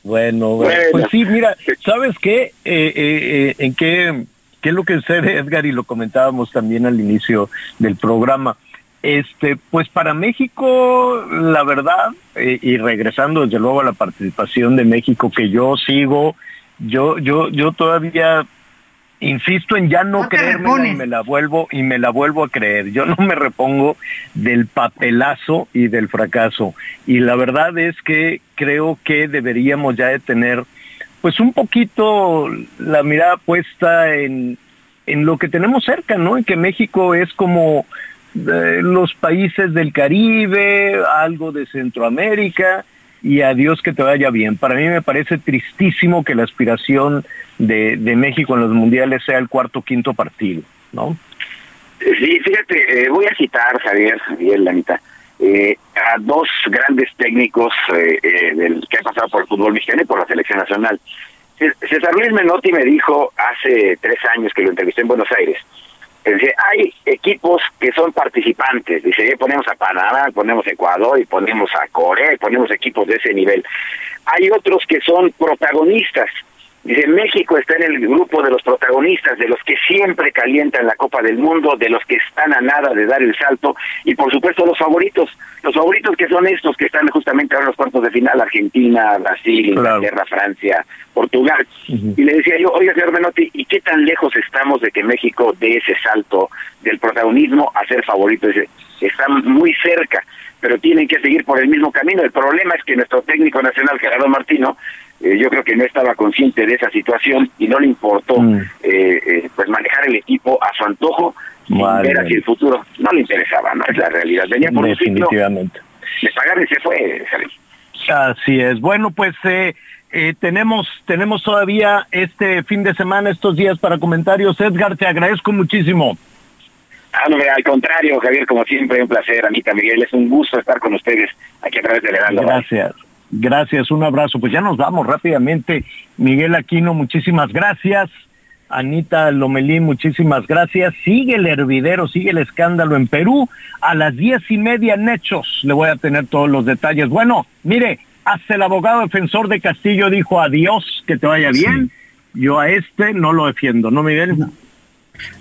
Bueno, bueno, pues sí, mira, ¿sabes qué? Eh, eh, eh, ¿En qué, qué es lo que sucede, Edgar? Y lo comentábamos también al inicio del programa este, pues para México, la verdad, eh, y regresando desde luego a la participación de México, que yo sigo, yo, yo, yo todavía insisto en ya no, creerme y me la vuelvo y me la vuelvo a creer. Yo no me repongo del papelazo y del fracaso. Y la verdad es que creo que deberíamos ya de tener pues un poquito la mirada puesta en, en lo que tenemos cerca, ¿no? En que México es como los países del Caribe, algo de Centroamérica y a Dios que te vaya bien. Para mí me parece tristísimo que la aspiración de, México en los mundiales sea el cuarto quinto partido, ¿no? Sí, fíjate, eh, voy a citar, Javier, Javier, la mitad, eh, a dos grandes técnicos eh, del que ha pasado por el fútbol mexicano y por la selección nacional. César Luis Menotti me dijo hace tres años que lo entrevisté en Buenos Aires, Dice, hay equipos que son participantes. Dice, ponemos a Panamá, ponemos a Ecuador y ponemos a Corea y ponemos equipos de ese nivel. Hay otros que son protagonistas. Dice, México está en el grupo de los protagonistas, de los que siempre calientan la Copa del Mundo, de los que están a nada de dar el salto, y por supuesto los favoritos, los favoritos que son estos que están justamente ahora en los cuartos de final, Argentina, Brasil, Inglaterra, Francia, Portugal. Y le decía yo, oiga señor Menotti, ¿y qué tan lejos estamos de que México dé ese salto del protagonismo a ser favorito? Dice, está muy cerca, pero tienen que seguir por el mismo camino. El problema es que nuestro técnico nacional, Gerardo Martino, eh, yo creo que no estaba consciente de esa situación y no le importó mm. eh, eh, pues manejar el equipo a su antojo y ver hacia el futuro. No le interesaba, no es la realidad. Venía por Definitivamente. Un ciclo, y se fue. Así es. Bueno, pues tenemos tenemos todavía este fin de semana, estos días para comentarios. Edgar, te agradezco muchísimo. Ah, no, al contrario, Javier, como siempre, un placer. Anita Miguel, es un gusto estar con ustedes aquí a través de Heraldo. Gracias. Gracias, un abrazo. Pues ya nos vamos rápidamente. Miguel Aquino, muchísimas gracias. Anita Lomelín, muchísimas gracias. Sigue el hervidero, sigue el escándalo en Perú. A las diez y media en Hechos le voy a tener todos los detalles. Bueno, mire, hasta el abogado defensor de Castillo dijo adiós, que te vaya bien. Yo a este no lo defiendo, ¿no, Miguel?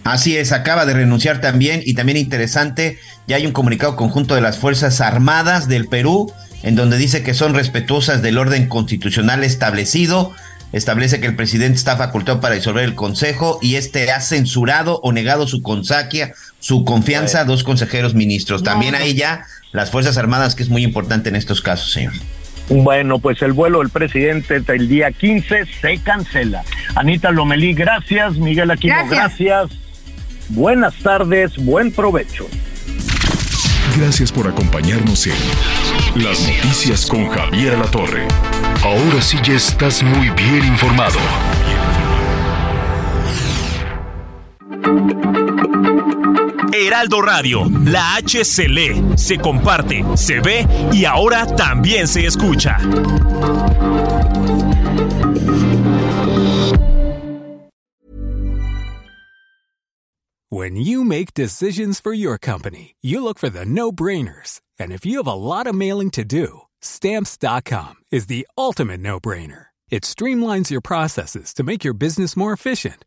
Así es, acaba de renunciar también y también interesante, ya hay un comunicado conjunto de las Fuerzas Armadas del Perú en donde dice que son respetuosas del orden constitucional establecido. Establece que el presidente está facultado para disolver el consejo y este ha censurado o negado su consaquia, su confianza a dos consejeros ministros. También hay ya las Fuerzas Armadas, que es muy importante en estos casos, señor. Bueno, pues el vuelo del presidente el día 15 se cancela. Anita Lomelí, gracias. Miguel Aquino, gracias. Buenas tardes, buen provecho. Gracias por acompañarnos en Las Noticias con Javier La Torre. Ahora sí ya estás muy bien informado. Heraldo Radio, la H se lee, se comparte, se ve y ahora también se escucha. When you make decisions for your company, you look for the no-brainers. And if you have a lot of mailing to do, Stamps.com is the ultimate no brainer. It streamlines your processes to make your business more efficient,